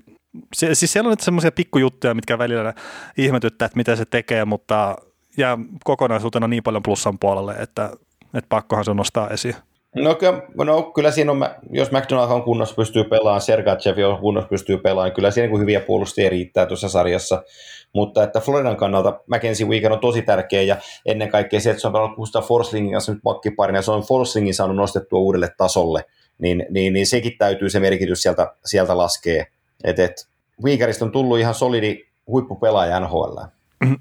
se, siis siellä on nyt semmoisia pikkujuttuja, mitkä välillä ihmetyttää, että mitä se tekee, mutta ja kokonaisuutena niin paljon plussan puolelle, että, että pakkohan se nostaa esiin. No, no kyllä siinä on, jos McDonald on kunnossa pystyy pelaamaan, Sergachev on kunnossa pystyy pelaamaan, kyllä siinä niin hyviä puolustajia riittää tuossa sarjassa. Mutta että Floridan kannalta Mackenzie Weekend on tosi tärkeä ja ennen kaikkea se, että se on pelannut Gustav Forslingin kanssa nyt pakkiparina ja se on Forslingin saanut nostettua uudelle tasolle, niin, niin, niin sekin täytyy se merkitys sieltä, sieltä laskea. Et, et Weekeristä on tullut ihan solidi huippupelaaja NHL.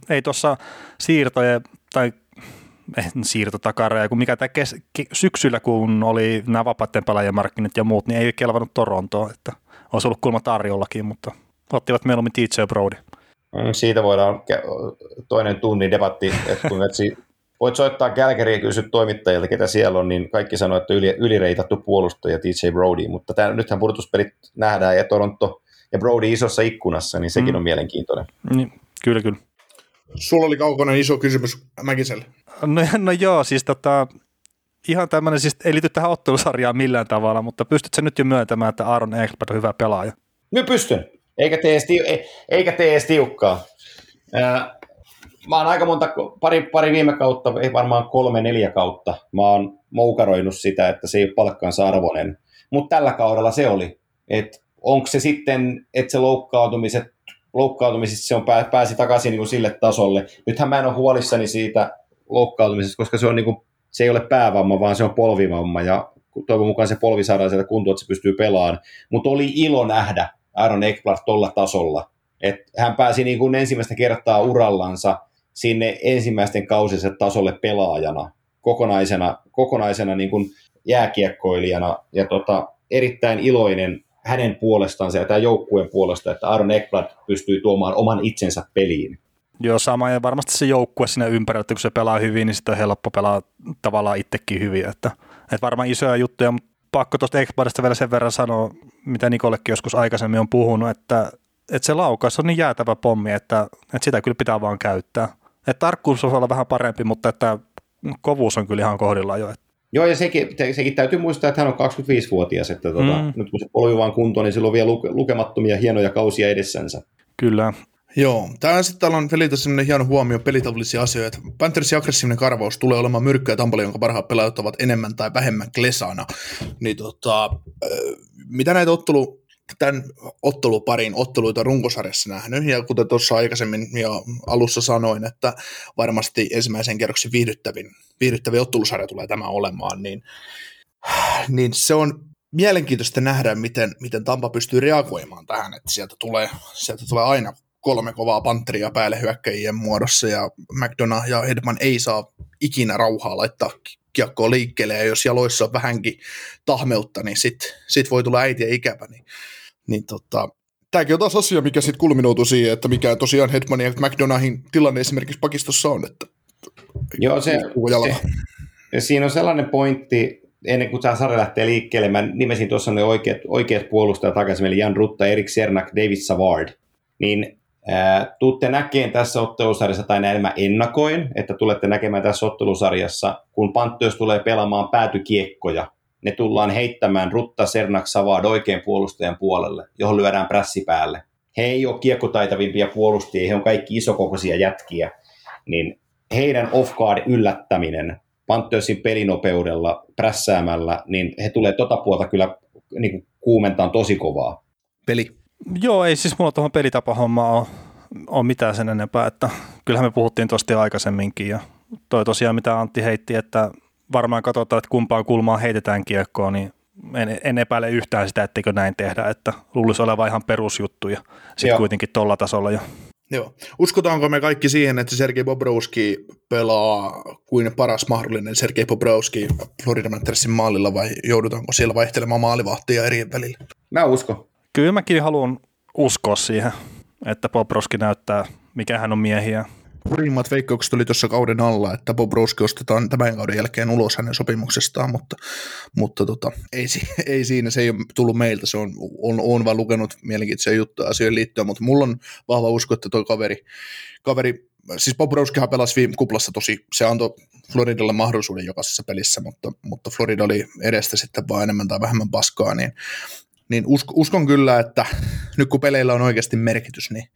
Ei tuossa siirtoja tai eh, siirtotakareja, kun mikä tämä kes, syksyllä, kun oli nämä vapaiden pelaajien markkinat ja muut, niin ei kelvannut Torontoa, että olisi ollut kulma tarjollakin, mutta ottivat mieluummin TJ Brody. Mm, siitä voidaan toinen tunnin debatti, että kun etsi, voit soittaa Galleria ja kysyä toimittajilta, ketä siellä on, niin kaikki sanoo, että yli, ylireitattu puolustaja TJ Brody, mutta tämän, nythän purtuspelit nähdään ja Toronto ja Brody isossa ikkunassa, niin sekin mm. on mielenkiintoinen. Niin, kyllä, kyllä. Sulla oli kaukonen iso kysymys Mäkiselle. No, no joo, siis tota, ihan tämmöinen, siis ei liity tähän ottelusarjaan millään tavalla, mutta pystytkö nyt jo myöntämään, että Aaron Ekblad on hyvä pelaaja? Nyt pystyn, eikä tee edes, eikä tee edes tiukkaa. mä oon aika monta, pari, pari viime kautta, ei varmaan kolme, neljä kautta, mä oon moukaroinut sitä, että se ei ole palkkaansa arvoinen. Mutta tällä kaudella se oli. Että onko se sitten, että se loukkaantumiset, loukkaantumisista se on pääsi takaisin niin kuin sille tasolle. Nythän mä en ole huolissani siitä loukkaantumisesta, koska se, on niin kuin, se ei ole päävamma, vaan se on polvivamma ja toivon mukaan se polvi saadaan sieltä kuntoon, että se pystyy pelaamaan. Mutta oli ilo nähdä Aaron Ekblad tuolla tasolla. Et hän pääsi niin kuin ensimmäistä kertaa urallansa sinne ensimmäisten kausinsa tasolle pelaajana, kokonaisena, kokonaisena niin kuin jääkiekkoilijana ja tota, erittäin iloinen hänen puolestansa ja tämän joukkueen puolesta, että Aaron Ekblad pystyy tuomaan oman itsensä peliin. Joo, sama ja varmasti se joukkue sinne ympärillä, että kun se pelaa hyvin, niin sitten on helppo pelaa tavallaan itsekin hyvin. Että, että varmaan isoja juttuja, mutta pakko tuosta Ekbladista vielä sen verran sanoa, mitä Nikollekin joskus aikaisemmin on puhunut, että, että se laukaus on niin jäätävä pommi, että, että sitä kyllä pitää vaan käyttää. Että tarkkuus on olla vähän parempi, mutta että kovuus on kyllä ihan kohdillaan jo. Joo, ja sekin, sekin täytyy muistaa, että hän on 25-vuotias, että Joo, tämä sitten täällä on Feliltä sellainen hieno huomio pelitavallisia asioita. Panthersin aggressiivinen karvaus tulee olemaan myrkkyä Tampale, jonka parhaat pelaajat ovat enemmän tai vähemmän klesana. Niin tota, mitä näitä ottelu, tämän otteluparin otteluita runkosarjassa nähnyt, ja kuten tuossa aikaisemmin jo alussa sanoin, että varmasti ensimmäisen kerroksen viihdyttävin, viihdyttävin ottelusarja tulee tämä olemaan, niin, niin se on mielenkiintoista nähdä, miten, miten Tampa pystyy reagoimaan tähän, että sieltä tulee, sieltä tulee aina kolme kovaa pantteria päälle hyökkäjien muodossa, ja McDonough ja Hedman ei saa ikinä rauhaa laittaa kiekkoa liikkeelle, ja jos jaloissa on vähänkin tahmeutta, niin sit, sit voi tulla äitiä ikävä, niin, niin tota, tämäkin on taas asia, mikä sitten kulminoutuu siihen, että mikä tosiaan Hedmanin ja McDonaghin tilanne esimerkiksi pakistossa on, että Joo, se, se, siinä on sellainen pointti, ennen kuin tämä sarja lähtee liikkeelle, mä nimesin tuossa ne oikeat, oikeat puolustajat takaisin, eli Jan Rutta, Erik Sernak, David Savard, niin Tuutte näkeen tässä ottelusarjassa, tai näin mä ennakoin, että tulette näkemään tässä ottelusarjassa, kun Panthers tulee pelaamaan päätykiekkoja, ne tullaan heittämään Rutta Sernak Savard oikein puolustajan puolelle, johon lyödään prässi päälle. He ei ole kiekkotaitavimpia puolustajia, he on kaikki isokokoisia jätkiä, niin heidän off yllättäminen Panthersin pelinopeudella, prässäämällä, niin he tulee tota puolta kyllä niin kuumentaan tosi kovaa. Peli Joo, ei siis mulla tuohon pelitapahommaan ole, ole mitään sen enempää, että kyllähän me puhuttiin tuosta aikaisemminkin ja toi tosiaan mitä Antti heitti, että varmaan katsotaan, että kumpaan kulmaan heitetään kiekkoa, niin en, en epäile yhtään sitä, etteikö näin tehdä, että luulisi olevan ihan perusjuttuja sitten kuitenkin tuolla tasolla jo. Joo. Uskotaanko me kaikki siihen, että Sergei Bobrovski pelaa kuin paras mahdollinen Sergei Bobrovski Florida Panthersin maalilla vai joudutaanko siellä vaihtelemaan maalivahtia eri välillä? Mä uskon. Kyllä mäkin haluan uskoa siihen, että Bobrovski näyttää, mikä hän on miehiä. Hurjimmat veikkaukset oli tuossa kauden alla, että Bobrovski ostetaan tämän kauden jälkeen ulos hänen sopimuksestaan, mutta, mutta tota, ei, ei, siinä, se ei ole tullut meiltä, se on, on, on vaan lukenut mielenkiintoisia juttuja asioihin liittyen, mutta mulla on vahva usko, että tuo kaveri, kaveri siis Bobrovskihan pelasi viime kuplassa tosi, se antoi Floridalle mahdollisuuden jokaisessa pelissä, mutta, mutta Florida oli edestä sitten vaan enemmän tai vähemmän paskaa, niin niin usk, uskon kyllä, että nyt kun peleillä on oikeasti merkitys, niin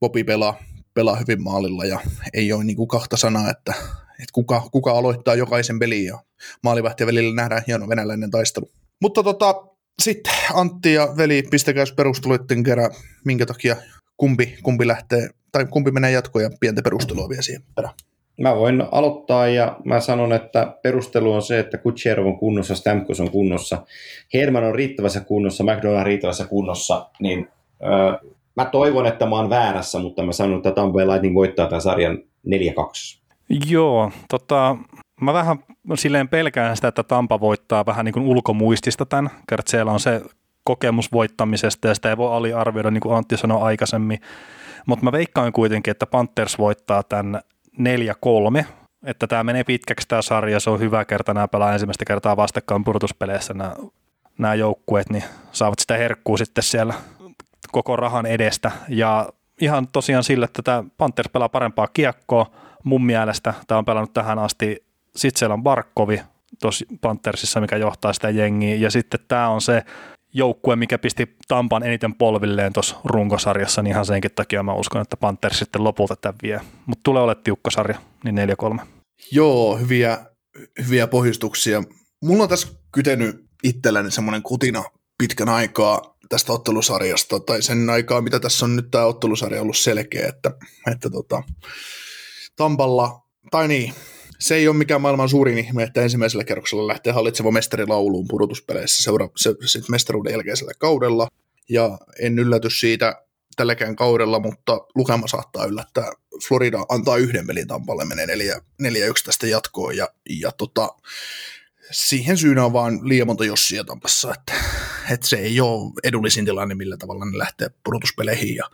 Bobi pelaa, pelaa hyvin maalilla ja ei ole niin kuin kahta sanaa, että, että kuka, kuka aloittaa jokaisen pelin ja maalivahtien välillä nähdään hieno venäläinen taistelu. Mutta tota, sitten Antti ja veli, pistäkää perusteluiden kerran, minkä takia kumpi, kumpi lähtee, tai kumpi menee jatkoon ja pientä perustelua vielä siihen perään. Mä voin aloittaa ja mä sanon, että perustelu on se, että Kutcherov on kunnossa, Stamkos on kunnossa, Herman on riittävässä kunnossa, McDonald on riittävässä kunnossa, niin öö, mä toivon, että mä oon väärässä, mutta mä sanon, että Tampa Lightning voittaa tämän sarjan 4-2. Joo, tota, mä vähän silleen pelkään sitä, että Tampa voittaa vähän niin kuin ulkomuistista tämän, kerran siellä on se kokemus voittamisesta ja sitä ei voi aliarvioida, niin kuin Antti sanoi aikaisemmin. Mutta mä veikkaan kuitenkin, että Panthers voittaa tämän 4-3, että tämä menee pitkäksi tämä sarja, se on hyvä kerta, nämä pelaa ensimmäistä kertaa vastakkain purtuspeleissä nämä, nämä joukkueet, niin saavat sitä herkkuu sitten siellä koko rahan edestä. Ja ihan tosiaan sillä, että tämä Panthers pelaa parempaa kiekkoa mun mielestä, tämä on pelannut tähän asti, sitten siellä on Barkovi tuossa Panthersissa, mikä johtaa sitä jengiä. Ja sitten tämä on se joukkue, mikä pisti Tampan eniten polvilleen tuossa runkosarjassa, niin ihan senkin takia mä uskon, että Panthers sitten lopulta tämän vie. Mutta tulee olemaan tiukka sarja, niin 4-3. Joo, hyviä, hyviä pohjustuksia. Mulla on tässä kytenyt itselläni semmoinen kutina pitkän aikaa tästä ottelusarjasta, tai sen aikaa, mitä tässä on nyt tämä ottelusarja ollut selkeä, että, että tota, Tampalla, tai niin, se ei ole mikään maailman suurin ihme, että ensimmäisellä kerroksella lähtee hallitseva mestari lauluun pudotuspeleissä seura- se, se, mestaruuden jälkeisellä kaudella. Ja en ylläty siitä tälläkään kaudella, mutta lukema saattaa yllättää. Florida antaa yhden pelin Tampalle, menee 4-1 tästä jatkoon ja, ja tota, siihen syynä on vaan liian monta jossia Tampassa, että, että se ei ole edullisin tilanne, millä tavalla ne lähtee pudotuspeleihin. Ja,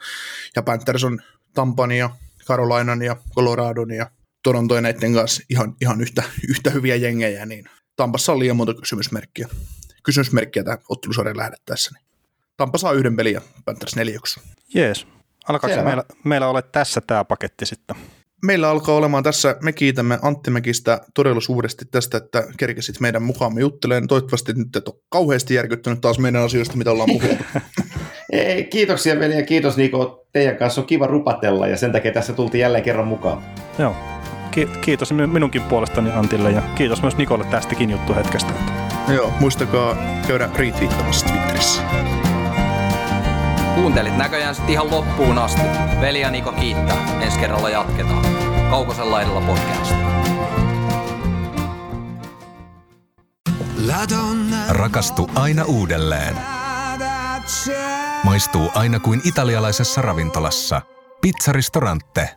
ja Panthers on Tampan ja Carolinan ja Coloradon ja Toronto ja näiden kanssa ihan, ihan yhtä, yhtä hyviä jengejä, niin Tampassa on liian monta kysymysmerkkiä, kysymysmerkkiä tämän ottelusarjan lähdettäessä. Niin Tampa saa yhden pelin ja Panthers 4 Jees. Alkaako meillä, meillä ole tässä tämä paketti sitten? Meillä alkaa olemaan tässä, me kiitämme Antti Mäkistä todella suuresti tästä, että kerkesit meidän mukaamme jutteleen. Toivottavasti nyt et ole kauheasti järkyttynyt taas meidän asioista, mitä ollaan puhuttu. Ei, kiitoksia veli ja kiitos Niko. Teidän kanssa on kiva rupatella ja sen takia tässä tultiin jälleen kerran mukaan. Joo, kiitos minunkin puolestani Antille ja kiitos myös Nikolle tästäkin juttuhetkestä. Joo, muistakaa käydä retweettamassa Twitterissä. Kuuntelit näköjään sitten ihan loppuun asti. Veli ja Niko kiittää. Ensi kerralla jatketaan. Kaukosen laidalla podcast. Rakastu aina uudelleen. Maistuu aina kuin italialaisessa ravintolassa. Pizzaristorante.